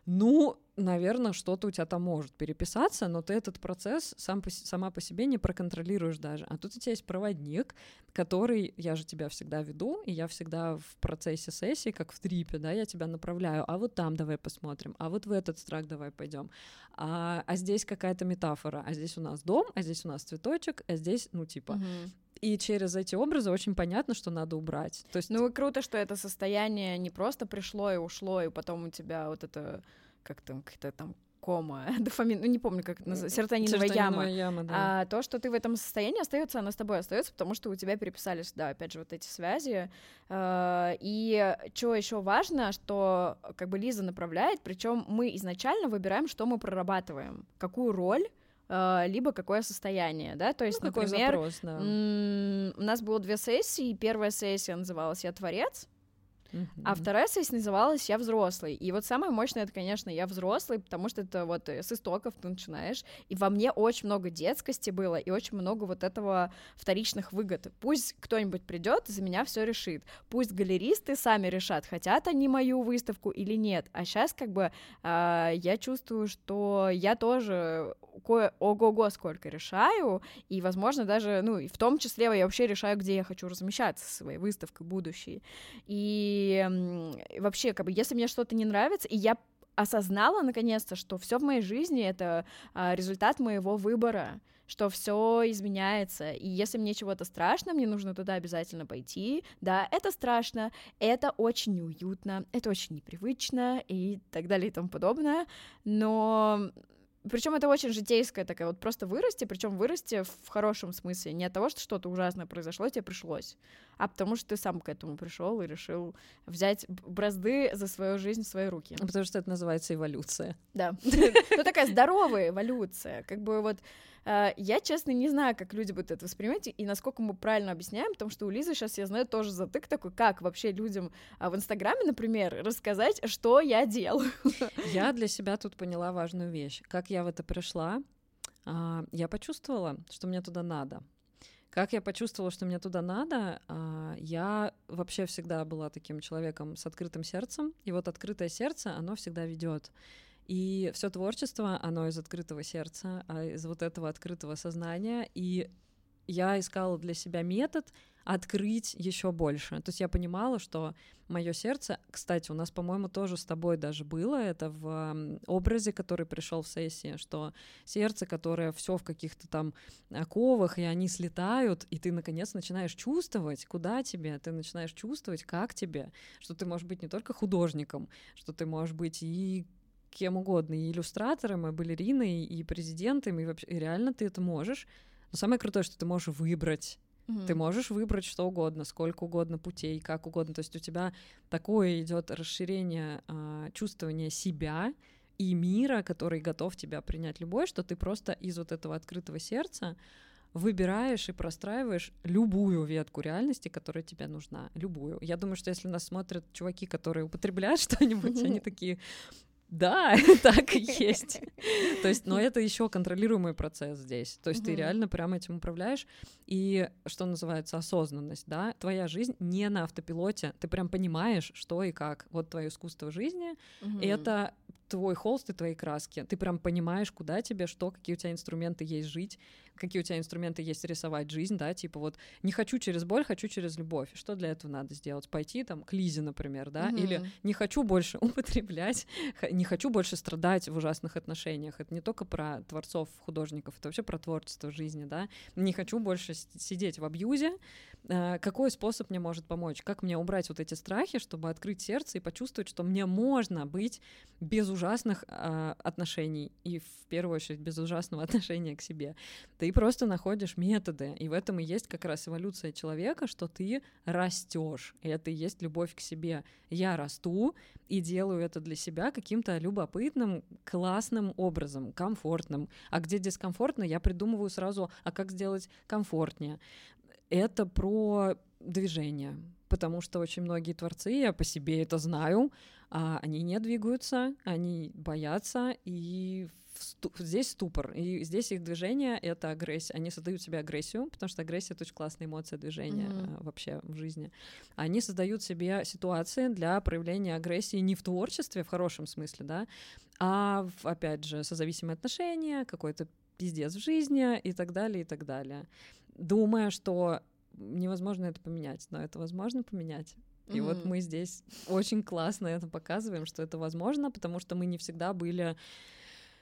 C: ну, наверное, что-то у тебя там может переписаться, но ты этот процесс сам по, сама по себе не проконтролируешь даже. А тут у тебя есть проводник, который, я же тебя всегда веду, и я всегда в процессе сессии, как в трипе, да, я тебя направляю, а вот там давай посмотрим, а вот в этот страх давай пойдем, а, а здесь какая-то метафора, а здесь у нас дом, а здесь у нас цветочек, а здесь, ну, типа,
A: Мгм.
C: И через эти образы очень понятно, что надо убрать. То есть
A: Ну и круто, что это состояние не просто пришло и ушло, и потом у тебя вот это как там какая-то там кома, дофамин, ну не помню, как это называется, серотониновая яма.
C: серотониновая яма, да.
A: А то, что ты в этом состоянии остается, оно с тобой остается, потому что у тебя переписались, да, опять же, вот эти связи. А, И что еще важно, что как бы Лиза направляет, причем мы изначально выбираем, что мы прорабатываем, какую роль, либо какое состояние, да, то есть,
C: ну,
A: например,
C: запрос, да.
A: у нас было две сессии, первая сессия называлась «Я творец», а вторая сессия называлась «Я взрослый». И вот самое мощное — это, конечно, «Я взрослый», потому что это вот э, с истоков ты начинаешь. И во мне очень много детскости было, и очень много вот этого вторичных выгод. Пусть кто-нибудь придет и за меня все решит. Пусть галеристы сами решат, хотят они мою выставку или нет. А сейчас как бы а, я чувствую, что я тоже кое ого-го сколько решаю, и, возможно, даже, ну, и в том числе я вообще решаю, где я хочу размещаться со своей выставкой будущей. И и вообще, как бы, если мне что-то не нравится, и я осознала наконец-то, что все в моей жизни это а, результат моего выбора, что все изменяется. И если мне чего-то страшно, мне нужно туда обязательно пойти. Да, это страшно, это очень неуютно, это очень непривычно и так далее и тому подобное. Но причем это очень житейская такая вот просто вырасти, причем вырасти в хорошем смысле, не от того, что что-то ужасное произошло, тебе пришлось, а потому что ты сам к этому пришел и решил взять бразды за свою жизнь в свои руки.
C: Потому что это называется эволюция.
A: Да. Ну, такая здоровая эволюция. Как бы вот я, честно, не знаю, как люди будут это воспринимать и насколько мы правильно объясняем, потому что у Лизы сейчас, я знаю, тоже затык такой, как вообще людям а, в Инстаграме, например, рассказать, что я делаю.
C: Я для себя тут поняла важную вещь. Как я в это пришла, а, я почувствовала, что мне туда надо. Как я почувствовала, что мне туда надо, а, я вообще всегда была таким человеком с открытым сердцем, и вот открытое сердце, оно всегда ведет. И все творчество, оно из открытого сердца, а из вот этого открытого сознания. И я искала для себя метод открыть еще больше. То есть я понимала, что мое сердце, кстати, у нас, по-моему, тоже с тобой даже было это в образе, который пришел в сессии, что сердце, которое все в каких-то там оковах, и они слетают, и ты наконец начинаешь чувствовать, куда тебе, ты начинаешь чувствовать, как тебе, что ты можешь быть не только художником, что ты можешь быть и кем угодно, и иллюстратором, и балериной, и президентом, и вообще и реально ты это можешь. Но самое крутое, что ты можешь выбрать ты можешь выбрать что угодно, сколько угодно путей, как угодно. То есть у тебя такое идет расширение а, чувствования себя и мира, который готов тебя принять любой, что ты просто из вот этого открытого сердца выбираешь и простраиваешь любую ветку реальности, которая тебе нужна, любую. Я думаю, что если нас смотрят чуваки, которые употребляют что-нибудь, они такие, Да, так и есть. То есть, но это еще контролируемый процесс здесь. То есть ты реально прямо этим управляешь. И что называется осознанность, да? Твоя жизнь не на автопилоте. Ты прям понимаешь, что и как. Вот твое искусство жизни — это твой холст и твои краски. Ты прям понимаешь, куда тебе, что, какие у тебя инструменты есть жить, какие у тебя инструменты есть рисовать жизнь, да, типа вот не хочу через боль, хочу через любовь. Что для этого надо сделать? Пойти там к Лизе, например, да, mm-hmm. или не хочу больше употреблять, не хочу больше страдать в ужасных отношениях. Это не только про творцов, художников, это вообще про творчество жизни, да. Не хочу больше сидеть в абьюзе. А, какой способ мне может помочь? Как мне убрать вот эти страхи, чтобы открыть сердце и почувствовать, что мне можно быть без ужасных э, отношений и в первую очередь без ужасного отношения к себе. Ты просто находишь методы, и в этом и есть как раз эволюция человека, что ты растешь, и это и есть любовь к себе. Я расту и делаю это для себя каким-то любопытным, классным образом, комфортным. А где дискомфортно, я придумываю сразу, а как сделать комфортнее. Это про движение, потому что очень многие творцы, я по себе это знаю, а они не двигаются, они боятся, и сту- здесь ступор, и здесь их движение — это агрессия. Они создают себе агрессию, потому что агрессия — это очень классная эмоция движения mm-hmm. вообще в жизни. Они создают себе ситуации для проявления агрессии не в творчестве, в хорошем смысле, да, а, в, опять же, созависимые отношения, какой-то пиздец в жизни и так далее, и так далее. Думая, что невозможно это поменять, но это возможно поменять. И mm-hmm. вот мы здесь очень классно это показываем, что это возможно, потому что мы не всегда были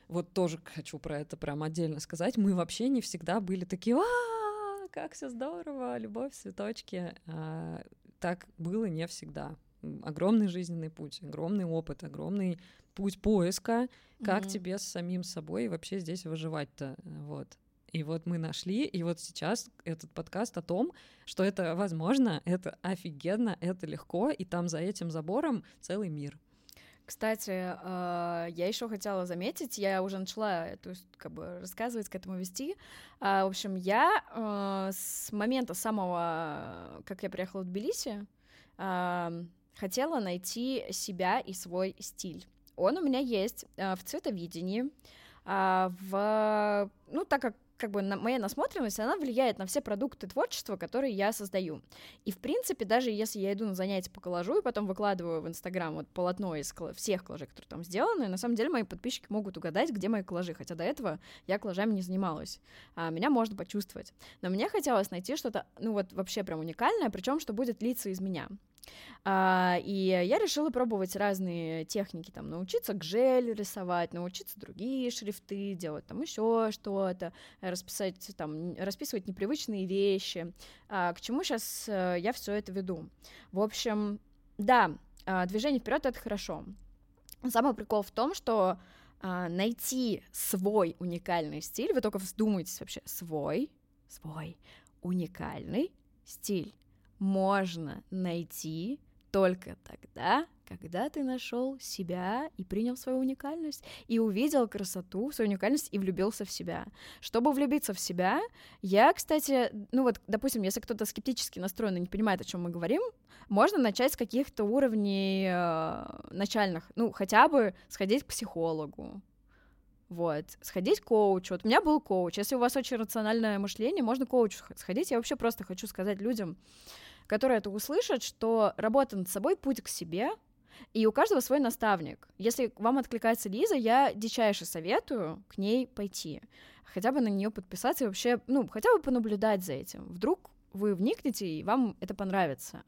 C: вот тоже хочу про это прям отдельно сказать. Мы вообще не всегда были такие, а, как все здорово, любовь, цветочки. А, так было не всегда. Огромный жизненный путь, огромный опыт, огромный путь поиска, как mm-hmm. тебе с самим собой вообще здесь выживать-то, вот. И вот мы нашли, и вот сейчас этот подкаст о том, что это возможно, это офигенно, это легко, и там за этим забором целый мир.
A: Кстати, а, я еще хотела заметить, я уже начала эту, как бы, рассказывать, к этому вести. А, в общем, я а, с момента самого, как я приехала в Тбилиси, хотела найти себя и свой стиль. Он у меня есть в цветовидении, в, ну, так как как бы на, моя насмотренность, она влияет на все продукты творчества, которые я создаю. И, в принципе, даже если я иду на занятия по коллажу и потом выкладываю в Инстаграм вот полотно из колла- всех коллажей, которые там сделаны, на самом деле мои подписчики могут угадать, где мои коллажи, хотя до этого я коллажами не занималась. А меня можно почувствовать. Но мне хотелось найти что-то, ну вот вообще прям уникальное, причем что будет лица из меня. А, и я решила пробовать разные техники, там, научиться гжель рисовать, научиться другие шрифты делать, там, еще что-то, расписать, там, расписывать непривычные вещи. А, к чему сейчас э, я все это веду? В общем, да, а, движение вперед это хорошо. Самый прикол в том, что а, найти свой уникальный стиль, вы только вздумайтесь вообще, свой, свой уникальный стиль можно найти только тогда, когда ты нашел себя и принял свою уникальность, и увидел красоту, свою уникальность и влюбился в себя. Чтобы влюбиться в себя, я, кстати, ну вот, допустим, если кто-то скептически настроен и не понимает, о чем мы говорим, можно начать с каких-то уровней э, начальных, ну, хотя бы сходить к психологу, вот, сходить к коучу. Вот у меня был коуч. Если у вас очень рациональное мышление, можно к коучу сходить. Я вообще просто хочу сказать людям, которые это услышат, что работа над собой — путь к себе, и у каждого свой наставник. Если вам откликается Лиза, я дичайше советую к ней пойти. Хотя бы на нее подписаться и вообще, ну, хотя бы понаблюдать за этим. Вдруг вы вникнете, и вам это понравится.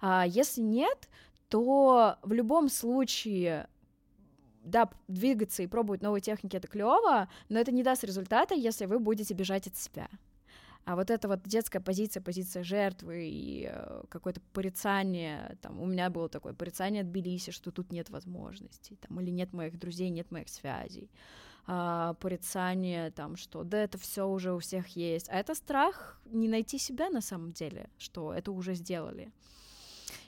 A: А если нет, то в любом случае да, двигаться и пробовать новые техники это клево, но это не даст результата, если вы будете бежать от себя. А вот эта вот детская позиция, позиция жертвы и э, какое-то порицание, там, у меня было такое порицание от Тбилиси, что тут нет возможностей, там, или нет моих друзей, нет моих связей, а, порицание, там, что да, это все уже у всех есть, а это страх не найти себя на самом деле, что это уже сделали.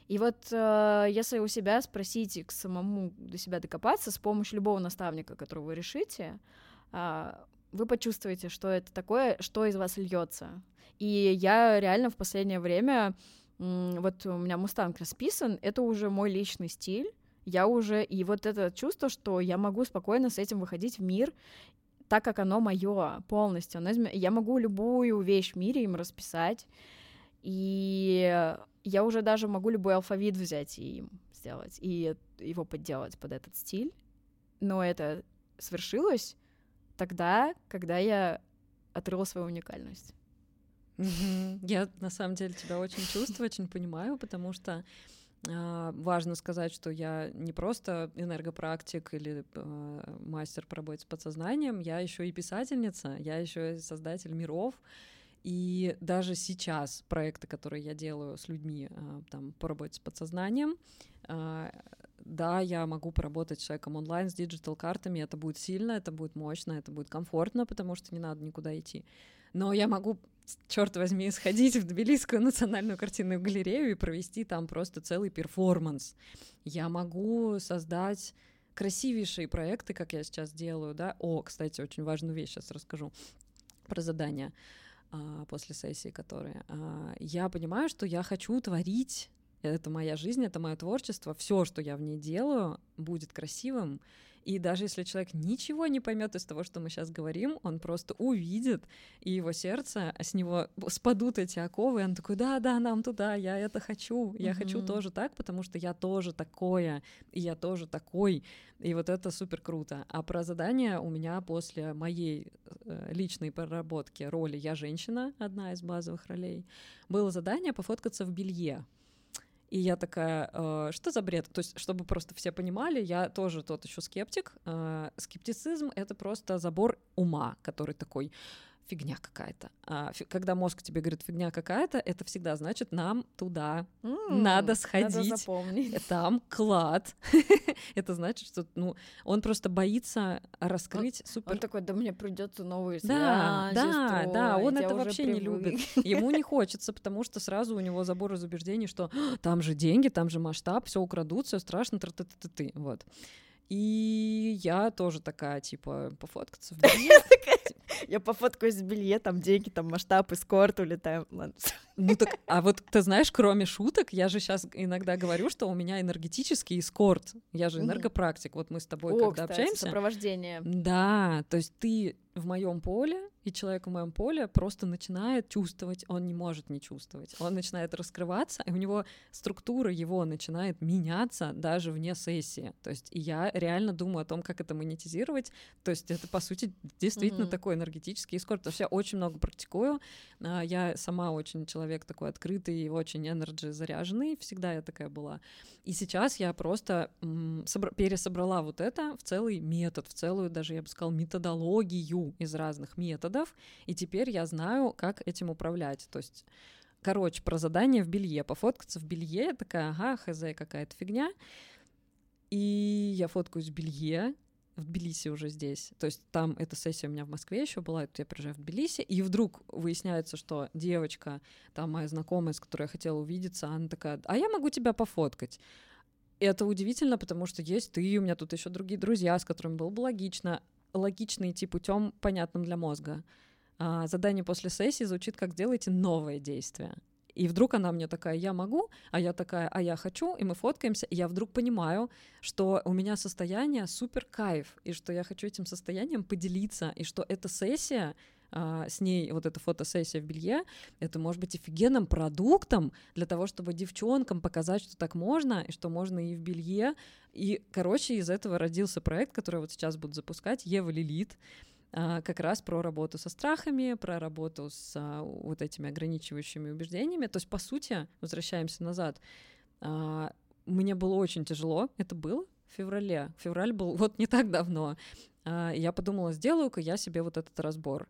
A: И вот э, если у себя спросите к самому до себя докопаться с помощью любого наставника, которого вы решите, э, вы почувствуете, что это такое, что из вас льется. И я реально в последнее время, вот у меня мустанг расписан, это уже мой личный стиль, Я уже, и вот это чувство, что я могу спокойно с этим выходить в мир, так как оно мое полностью. Я могу любую вещь в мире им расписать, и я уже даже могу любой алфавит взять и им сделать, и его подделать под этот стиль. Но это свершилось тогда, когда я открыла свою уникальность.
C: Я на самом деле тебя очень чувствую, очень понимаю, потому что а, важно сказать, что я не просто энергопрактик или э, мастер по работе с подсознанием, я еще и писательница, я еще и создатель миров. И даже сейчас проекты, которые я делаю с людьми э, там, по работе с подсознанием, да, я могу поработать с человеком онлайн, с digital-картами, это будет сильно, это будет мощно, это будет комфортно, потому что не надо никуда идти. Но я могу, черт возьми, сходить в Тбилисскую национальную картинную галерею и провести там просто целый перформанс. Я могу создать красивейшие проекты, как я сейчас делаю, да. О, кстати, очень важную вещь сейчас расскажу про задания а, после сессии, которые. А, я понимаю, что я хочу творить это моя жизнь, это мое творчество, все, что я в ней делаю, будет красивым. И даже если человек ничего не поймет из того, что мы сейчас говорим, он просто увидит, и его сердце, с него спадут эти оковы, и он такой, да, да, нам туда, я это хочу, я mm-hmm. хочу тоже так, потому что я тоже такое, и я тоже такой, и вот это супер круто. А про задание у меня после моей э, личной проработки роли «Я женщина», одна из базовых ролей, было задание пофоткаться в белье. И я такая, э, что за бред? То есть, чтобы просто все понимали, я тоже тот еще скептик. Э, скептицизм — это просто забор ума, который такой, фигня какая-то. А, фи- когда мозг тебе говорит фигня какая-то, это всегда значит нам туда mm, надо сходить. Надо
A: запомнить.
C: Там клад. это значит, что ну он просто боится раскрыть
A: он,
C: супер.
A: Он такой, да мне придется новые
C: Да, да, да. Он это вообще привык. не любит. Ему не хочется, потому что сразу у него забор из убеждений, что там же деньги, там же масштаб, все украдут, все страшно, ты ты ты ты вот. И я тоже такая, типа, пофоткаться в.
A: Я пофоткаюсь в белье, там деньги, там масштаб, эскорт, улетаем.
C: Ну так, а вот ты знаешь, кроме шуток, я же сейчас иногда говорю, что у меня энергетический эскорт. Я же энергопрактик. Вот мы с тобой, О, когда кстати, общаемся.
A: сопровождение.
C: Да, то есть ты в моем поле, и человек в моем поле просто начинает чувствовать, он не может не чувствовать, он начинает раскрываться, и у него структура его начинает меняться даже вне сессии. То есть я реально думаю о том, как это монетизировать. То есть это, по сути, действительно mm-hmm. такой энергетический эскорт. Потому что я очень много практикую. А, я сама очень человек такой открытый и очень энерджи заряженный. Всегда я такая была. И сейчас я просто пересобрала вот это в целый метод, в целую даже, я бы сказала, методологию из разных методов, и теперь я знаю, как этим управлять. То есть Короче, про задание в белье. Пофоткаться в белье. Я такая, ага, хз, какая-то фигня. И я фоткаюсь в белье, в Тбилиси уже здесь. То есть там эта сессия у меня в Москве еще была, я приезжаю в Тбилиси, и вдруг выясняется, что девочка, там моя знакомая, с которой я хотела увидеться, она такая, а я могу тебя пофоткать. И это удивительно, потому что есть ты, у меня тут еще другие друзья, с которыми было бы логично логично идти путем, понятным для мозга. А задание после сессии звучит как «делайте новое действие». И вдруг она мне такая, я могу, а я такая, а я хочу, и мы фоткаемся, и я вдруг понимаю, что у меня состояние супер кайф, и что я хочу этим состоянием поделиться, и что эта сессия а, с ней вот эта фотосессия в белье, это может быть офигенным продуктом для того, чтобы девчонкам показать, что так можно, и что можно и в белье. И, короче, из этого родился проект, который вот сейчас буду запускать, Ева Лилит, а, как раз про работу со страхами, про работу с а, вот этими ограничивающими убеждениями. То есть, по сути, возвращаемся назад, мне было очень тяжело, это было в феврале. Февраль был вот не так давно. Я подумала, сделаю-ка я себе вот этот разбор.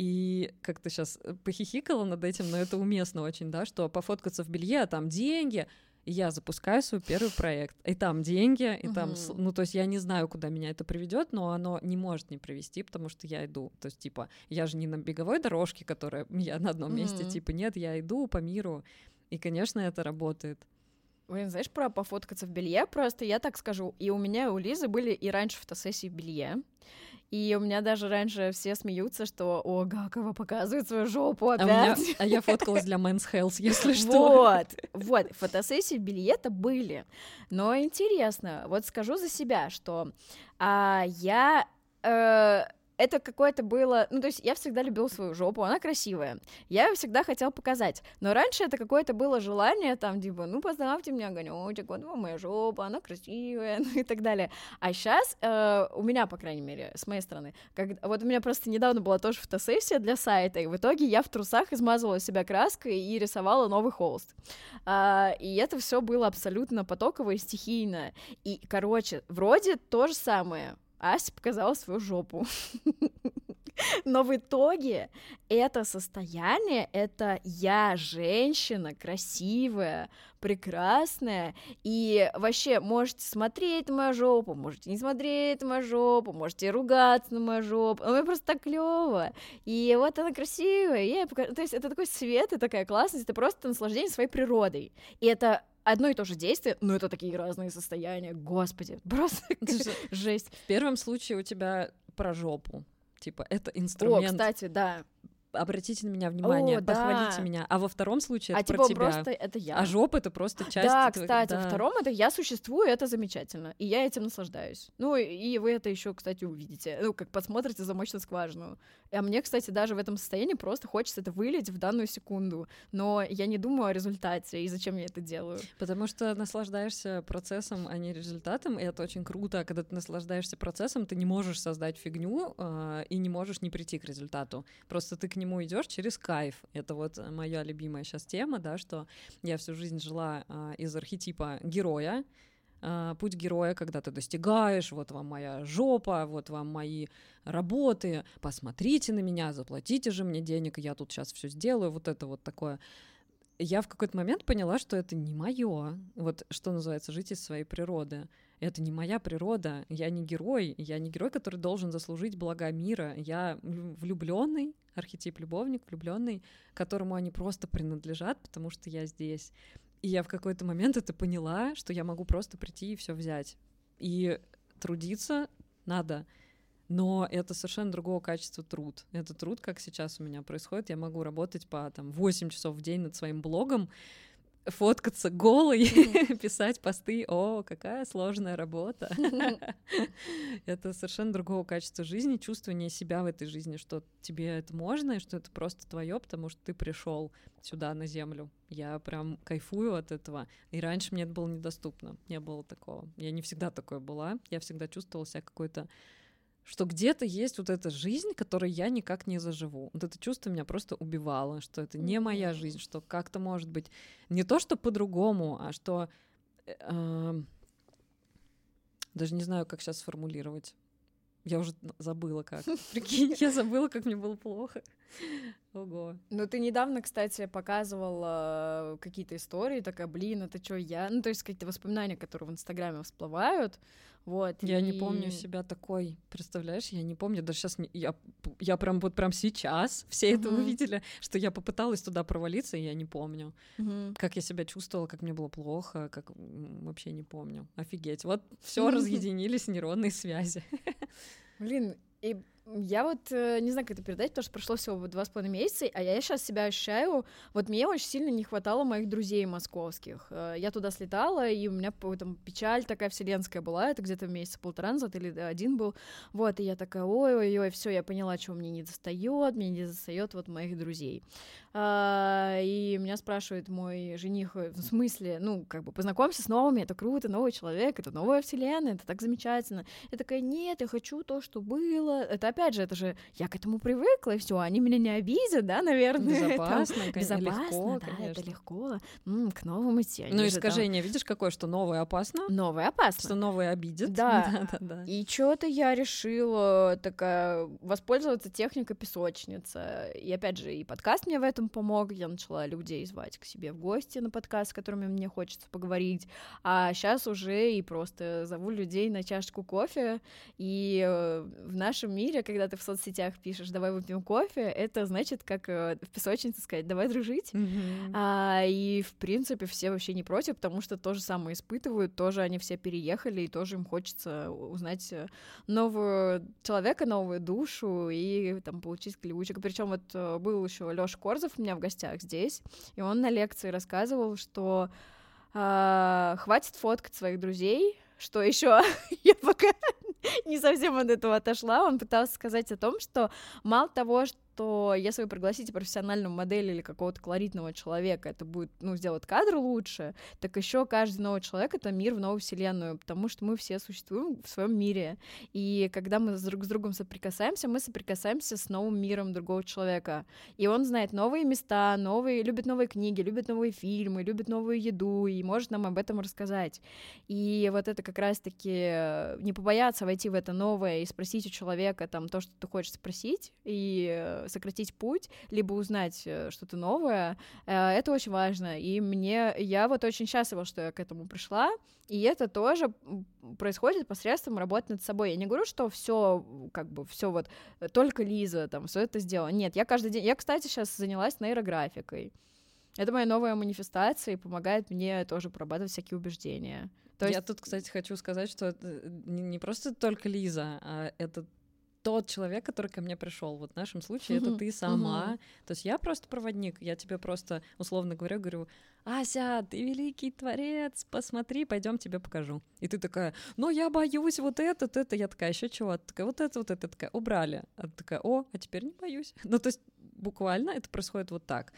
C: И как ты сейчас э, похихикала над этим, но это уместно очень, да, что пофоткаться в белье, а там деньги, и я запускаю свой первый проект, и там деньги, и там, ну, то есть я не знаю, куда меня это приведет, но оно не может не привести, потому что я иду, то есть, типа, я же не на беговой дорожке, которая я на одном месте, типа, нет, я иду по миру, и, конечно, это работает.
A: Блин, знаешь, про пофоткаться в белье, просто я так скажу, и у меня, и у Лизы были и раньше фотосессии в белье, И у меня даже раньше все смеются, что о, Гакова показывает свою жопу опять.
C: А, меня, а я фоткалась для Men's Health, если что.
A: Вот, вот, фотосессии билета были. Но интересно, вот скажу за себя, что а, я э, это какое-то было... Ну, то есть я всегда любила свою жопу, она красивая. Я ее всегда хотела показать. Но раньше это какое-то было желание, там, типа, ну, поздравьте меня, огонёчек, вот моя жопа, она красивая, ну и так далее. А сейчас э, у меня, по крайней мере, с моей стороны, как... вот у меня просто недавно была тоже фотосессия для сайта, и в итоге я в трусах измазывала себя краской и рисовала новый холст. А, и это все было абсолютно потоково и стихийно. И, короче, вроде то же самое Ася показала свою жопу. Но в итоге это состояние, это я женщина, красивая, прекрасная, и вообще можете смотреть на мою жопу, можете не смотреть на мою жопу, можете ругаться на мою жопу, но мне просто так клево, и вот она красивая, я покажу, то есть это такой свет и такая классность, это просто наслаждение своей природой, и это одно и то же действие, но это такие разные состояния. Господи, просто жесть.
C: В первом случае у тебя про жопу. Типа, это инструмент.
A: О, кстати, да
C: обратите на меня внимание, О, похвалите да. меня. А во втором случае
A: а
C: это
A: типа
C: про тебя.
A: просто это я.
C: А жопа это просто часть.
A: Да,
C: этого,
A: кстати,
C: да.
A: во втором это я существую, это замечательно, и я этим наслаждаюсь. Ну и вы это еще, кстати, увидите, ну как посмотрите замочную скважину. А мне, кстати, даже в этом состоянии просто хочется это вылить в данную секунду, но я не думаю о результате и зачем я это делаю.
C: Потому что наслаждаешься процессом, а не результатом, и это очень круто. А когда ты наслаждаешься процессом, ты не можешь создать фигню э, и не можешь не прийти к результату. Просто ты к нему идешь через кайф. Это вот моя любимая сейчас тема, да, что я всю жизнь жила э, из архетипа героя, Uh, путь героя, когда ты достигаешь, вот вам моя жопа, вот вам мои работы, посмотрите на меня, заплатите же мне денег, я тут сейчас все сделаю, вот это вот такое. Я в какой-то момент поняла, что это не мое, вот что называется, жить из своей природы. Это не моя природа, я не герой, я не герой, который должен заслужить блага мира, я влюбленный, архетип любовник, влюбленный, которому они просто принадлежат, потому что я здесь. И я в какой-то момент это поняла, что я могу просто прийти и все взять. И трудиться надо. Но это совершенно другого качества труд. Это труд, как сейчас у меня происходит. Я могу работать по там, 8 часов в день над своим блогом, фоткаться голой, писать посты. О, какая сложная работа. это совершенно другого качества жизни, чувствование себя в этой жизни, что тебе это можно, и что это просто твое, потому что ты пришел сюда, на землю. Я прям кайфую от этого. И раньше мне это было недоступно. Не было такого. Я не всегда такое была. Я всегда чувствовала себя какой-то что где-то есть вот эта жизнь, которой я никак не заживу. Вот это чувство меня просто убивало, что это не моя жизнь, что как-то может быть не то, что по-другому, а что... Э, э, даже не знаю, как сейчас сформулировать. Я уже забыла как. Прикинь, я забыла, как мне было плохо. Ого.
A: Ну, ты недавно, кстати, показывала какие-то истории, такая, блин, это что я? Ну, то есть какие-то воспоминания, которые в Инстаграме всплывают. Вот.
C: Я и... не помню себя такой. Представляешь, я не помню. Даже сейчас не... я, я прям вот прям сейчас все это uh-huh. увидели, что я попыталась туда провалиться, и я не помню. Uh-huh. Как я себя чувствовала, как мне было плохо, как вообще не помню. Офигеть. Вот все uh-huh. разъединились нейронные связи.
A: Блин, и я вот э, не знаю, как это передать, потому что прошло всего два с половиной месяца, а я сейчас себя ощущаю, вот мне очень сильно не хватало моих друзей московских. Э, я туда слетала, и у меня там печаль такая вселенская была, это где-то месяца полтора назад или один был, вот, и я такая, ой-ой-ой, все, я поняла, чего мне не достает, мне не достает вот моих друзей. А, и меня спрашивает мой жених, э, в смысле, ну, как бы, познакомься с новыми, это круто, новый человек, это новая вселенная, это так замечательно. Я такая, нет, я хочу то, что было. Это опять же, это же, я к этому привыкла, и все, они меня не обидят, да, наверное.
C: Безопасно,
A: это, безопасно,
C: легко,
A: да,
C: конечно.
A: это легко. М, к новому идти.
C: Ну, искажение, там... видишь, какое, что новое опасно?
A: Новое опасно.
C: Что новое обидит.
A: Да, да, да. И что-то я решила такая воспользоваться техникой песочница. И опять же, и подкаст мне в этом помог. Я начала людей звать к себе в гости на подкаст, с которыми мне хочется поговорить. А сейчас уже и просто зову людей на чашечку кофе. И э, в нашем мире вообще, когда ты в соцсетях пишешь «давай выпьем кофе», это значит, как э, в песочнице сказать «давай дружить».
C: Мгм.
A: А, и, в принципе, все вообще не против, потому что то же самое испытывают, тоже они все переехали, и тоже им хочется узнать э, нового человека, новую душу и там получить ключик. Причем вот э, был еще Лёша Корзов у меня в гостях здесь, и он на лекции рассказывал, что а, хватит фоткать своих друзей, что еще я пока не совсем от этого отошла. Он пытался сказать о том, что мало того, что если вы пригласите профессиональную модель или какого-то колоритного человека, это будет, ну, сделать кадр лучше, так еще каждый новый человек — это мир в новую вселенную, потому что мы все существуем в своем мире. И когда мы друг с другом соприкасаемся, мы соприкасаемся с новым миром другого человека. И он знает новые места, новые, любит новые книги, любит новые фильмы, любит новую еду и может нам об этом рассказать. И вот это как раз-таки э, не побояться войти в это новое и спросить у человека там то, что ты хочешь спросить, и э, сократить путь, либо узнать э, что-то новое, э, это очень важно. И мне, я вот очень счастлива, что я к этому пришла, и это тоже происходит посредством работы над собой. Я не говорю, что все, как бы, все вот э, только Лиза там все это сделала. Нет, я каждый день, я, кстати, сейчас занялась нейрографикой. Это моя новая манифестация и помогает мне тоже прорабатывать всякие убеждения. То
C: Я
A: есть
C: тут, кстати, хочу сказать, что это не просто только Лиза, а это тот человек, который ко мне пришел. Вот в нашем случае это ты сама. То есть я просто проводник, я тебе просто, условно говоря, говорю, Ася, ты великий творец, посмотри, пойдем тебе покажу. И ты такая, ну я боюсь вот это, вот это. Я такая, еще чего? Такая, вот это, вот это. Такая, убрали. А такая, о, а теперь не боюсь. Ну то есть буквально это происходит вот так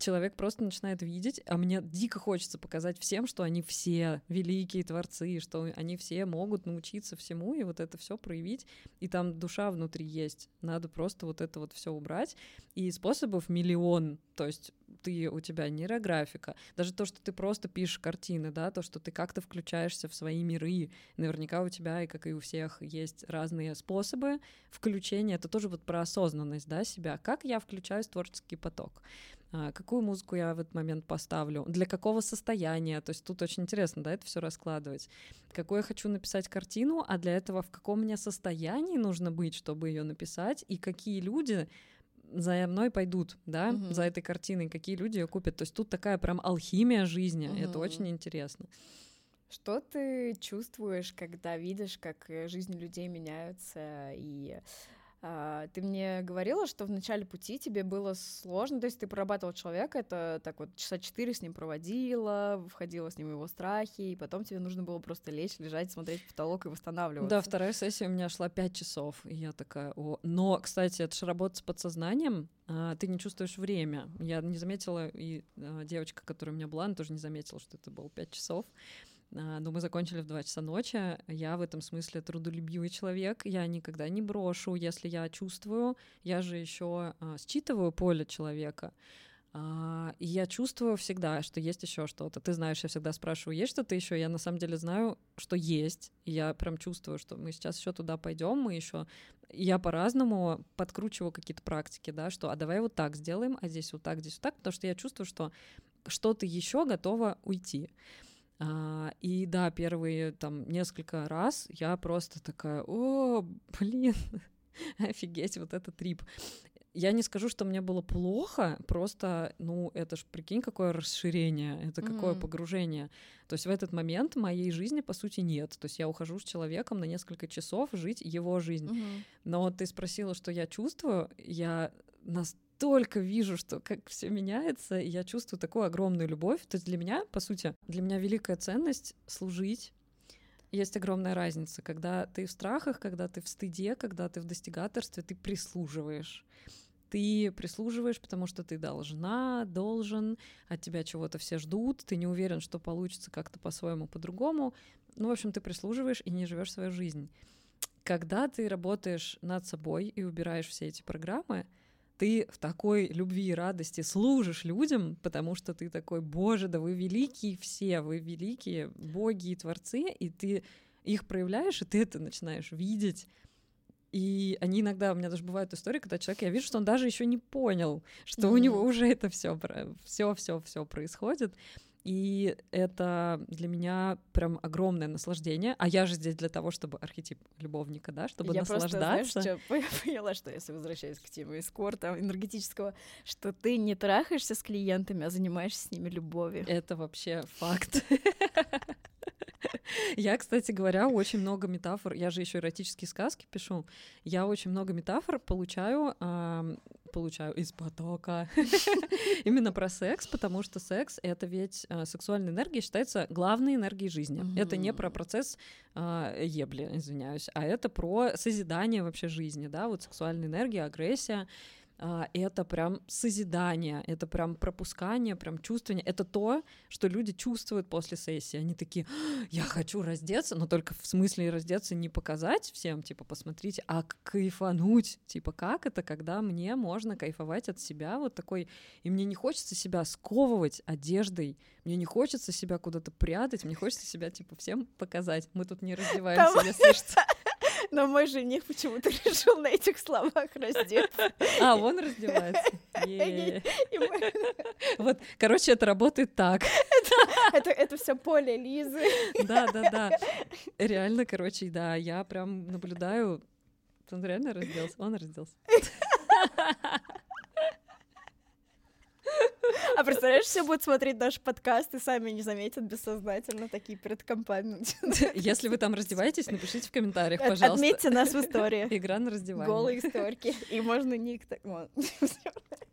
C: человек просто начинает видеть, а мне дико хочется показать всем, что они все великие творцы, что они все могут научиться всему и вот это все проявить, и там душа внутри есть. Надо просто вот это вот все убрать. И способов миллион. То есть ты, у тебя нейрографика, даже то, что ты просто пишешь картины, да, то, что ты как-то включаешься в свои миры, наверняка у тебя, и как и у всех, есть разные способы включения, это тоже вот про осознанность, да, себя, как я включаюсь в творческий поток, а, какую музыку я в этот момент поставлю, для какого состояния, то есть тут очень интересно, да, это все раскладывать, какую я хочу написать картину, а для этого в каком мне состоянии нужно быть, чтобы ее написать, и какие люди за мной пойдут, да,
A: Мгм.
C: за этой картиной, какие люди ее купят. То есть тут такая прям алхимия жизни. Это
A: Мгм.
C: очень интересно.
A: Что ты чувствуешь, когда видишь, как э, жизни людей меняются? И ты мне говорила, что в начале пути тебе было сложно, то есть ты прорабатывал человека, это так вот часа четыре с ним проводила, входила с ним в его страхи, и потом тебе нужно было просто лечь, лежать, смотреть в потолок и восстанавливаться.
C: Да, вторая сессия у меня шла 5 часов, и я такая, о. Но, кстати, это же работа с подсознанием, а, ты не чувствуешь время. Я не заметила, и а, девочка, которая у меня была, она тоже не заметила, что это было 5 часов. А, Но мы закончили в 2 часа ночи. Я в этом смысле трудолюбивый человек. Я никогда не брошу, если я чувствую. Я же еще считываю поле человека. А, И я чувствую всегда, что есть еще что-то. Ты знаешь, я всегда спрашиваю, есть что-то еще. Я на самом деле знаю, что есть. Я прям чувствую, что мы сейчас еще туда пойдем, мы еще. Я по-разному подкручиваю какие-то практики, да, что а давай вот так сделаем, а здесь вот так, здесь вот так, потому что я чувствую, что что-то еще готово уйти. А, и да, первые там несколько раз я просто такая, о, блин, офигеть, вот это трип. Я не скажу, что мне было плохо, просто, ну, это ж, прикинь, какое расширение, это какое
A: Мгм.
C: погружение. То есть в этот момент моей жизни, по сути, нет. То есть я ухожу с человеком на несколько часов жить его жизнь.
A: Мгм.
C: Но вот ты спросила, что я чувствую, я настолько вижу, что как все меняется, и я чувствую такую огромную любовь. То есть для меня, по сути, для меня великая ценность служить. Есть огромная разница, когда ты в страхах, когда ты в стыде, когда ты в достигаторстве, ты прислуживаешь. Ты прислуживаешь, потому что ты должна, должен, от тебя чего-то все ждут, ты не уверен, что получится как-то по-своему, по-другому. Ну, в общем, ты прислуживаешь и не живешь свою жизнь. Когда ты работаешь над собой и убираешь все эти программы, ты в такой любви и радости служишь людям, потому что ты такой, боже, да вы великие все, вы великие боги и творцы, и ты их проявляешь, и ты это начинаешь видеть. И они иногда, у меня даже бывают истории, когда человек, я вижу, что он даже еще не понял, что у
A: Мгм.
C: него уже это все, все, все, все происходит. И это для меня прям огромное наслаждение. А я же здесь для того, чтобы архетип любовника, да, чтобы
A: я
C: наслаждаться.
A: Просто, знаешь, что, поняла, что если возвращаясь к теме эскорта энергетического, что ты не трахаешься с клиентами, а занимаешься с ними любовью.
C: Это вообще факт. Я, кстати говоря, очень много метафор, я же еще эротические сказки пишу, я очень много метафор получаю, получаю из потока. Именно про секс, потому что секс — это ведь э, сексуальная энергия считается главной энергией жизни. Это не про процесс э, ебли, извиняюсь, а это про созидание вообще жизни, да, вот сексуальная энергия, агрессия — это прям созидание, это прям пропускание, прям чувствование. Это то, что люди чувствуют после сессии. Они такие, «А, я хочу раздеться, но только в смысле раздеться не показать всем, типа, посмотрите, а кайфануть. Типа, как это, когда мне можно кайфовать от себя вот такой, и мне не хочется себя сковывать одеждой, мне не хочется себя куда-то прятать, мне хочется себя, типа, всем показать. Мы тут не раздеваемся, если что.
A: Но мой жених почему-то решил на этих словах раздеться.
C: А, он раздевается. Вот, короче, это работает так.
A: Это, все поле Лизы.
C: Да, да, да. Реально, короче, да, я прям наблюдаю. Он реально разделся? Он разделся.
A: А представляешь, все будут смотреть наш подкаст и сами не заметят бессознательно такие перед компанией.
C: Если вы там раздеваетесь, напишите в комментариях, пожалуйста.
A: Отметьте нас в истории.
C: Игра на раздевание.
A: Голые историки. И можно ник так...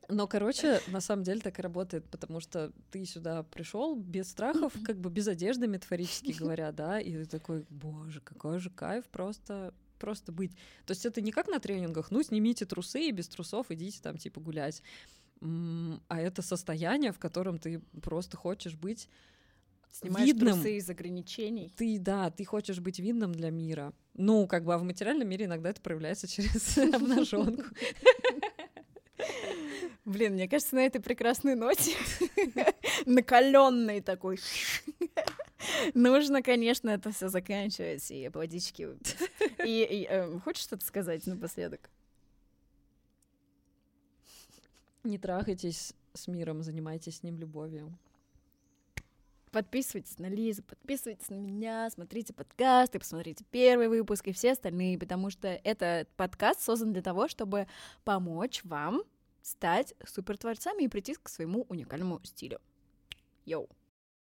C: Но, короче, на самом деле так и работает, потому что ты сюда пришел без страхов, как бы без одежды, метафорически говоря, да, и ты такой, боже, какой же кайф просто просто быть. То есть это не как на тренингах, ну, снимите трусы и без трусов идите там, типа, гулять а это состояние, в котором ты просто хочешь быть
A: Снимаешь видным. трусы из ограничений.
C: Ты, да, ты хочешь быть видным для мира. Ну, как бы, а в материальном мире иногда это проявляется через обнаженку.
A: Блин, мне кажется, на этой прекрасной ноте, накаленной такой, нужно, конечно, это все заканчивать и водички. И, и э, хочешь что-то сказать напоследок?
C: Не трахайтесь с миром, занимайтесь с ним любовью.
A: Подписывайтесь на Лизу, подписывайтесь на меня, смотрите подкасты, посмотрите первый выпуск и все остальные, потому что этот подкаст создан для того, чтобы помочь вам стать супертворцами и прийти к своему уникальному стилю. Йоу!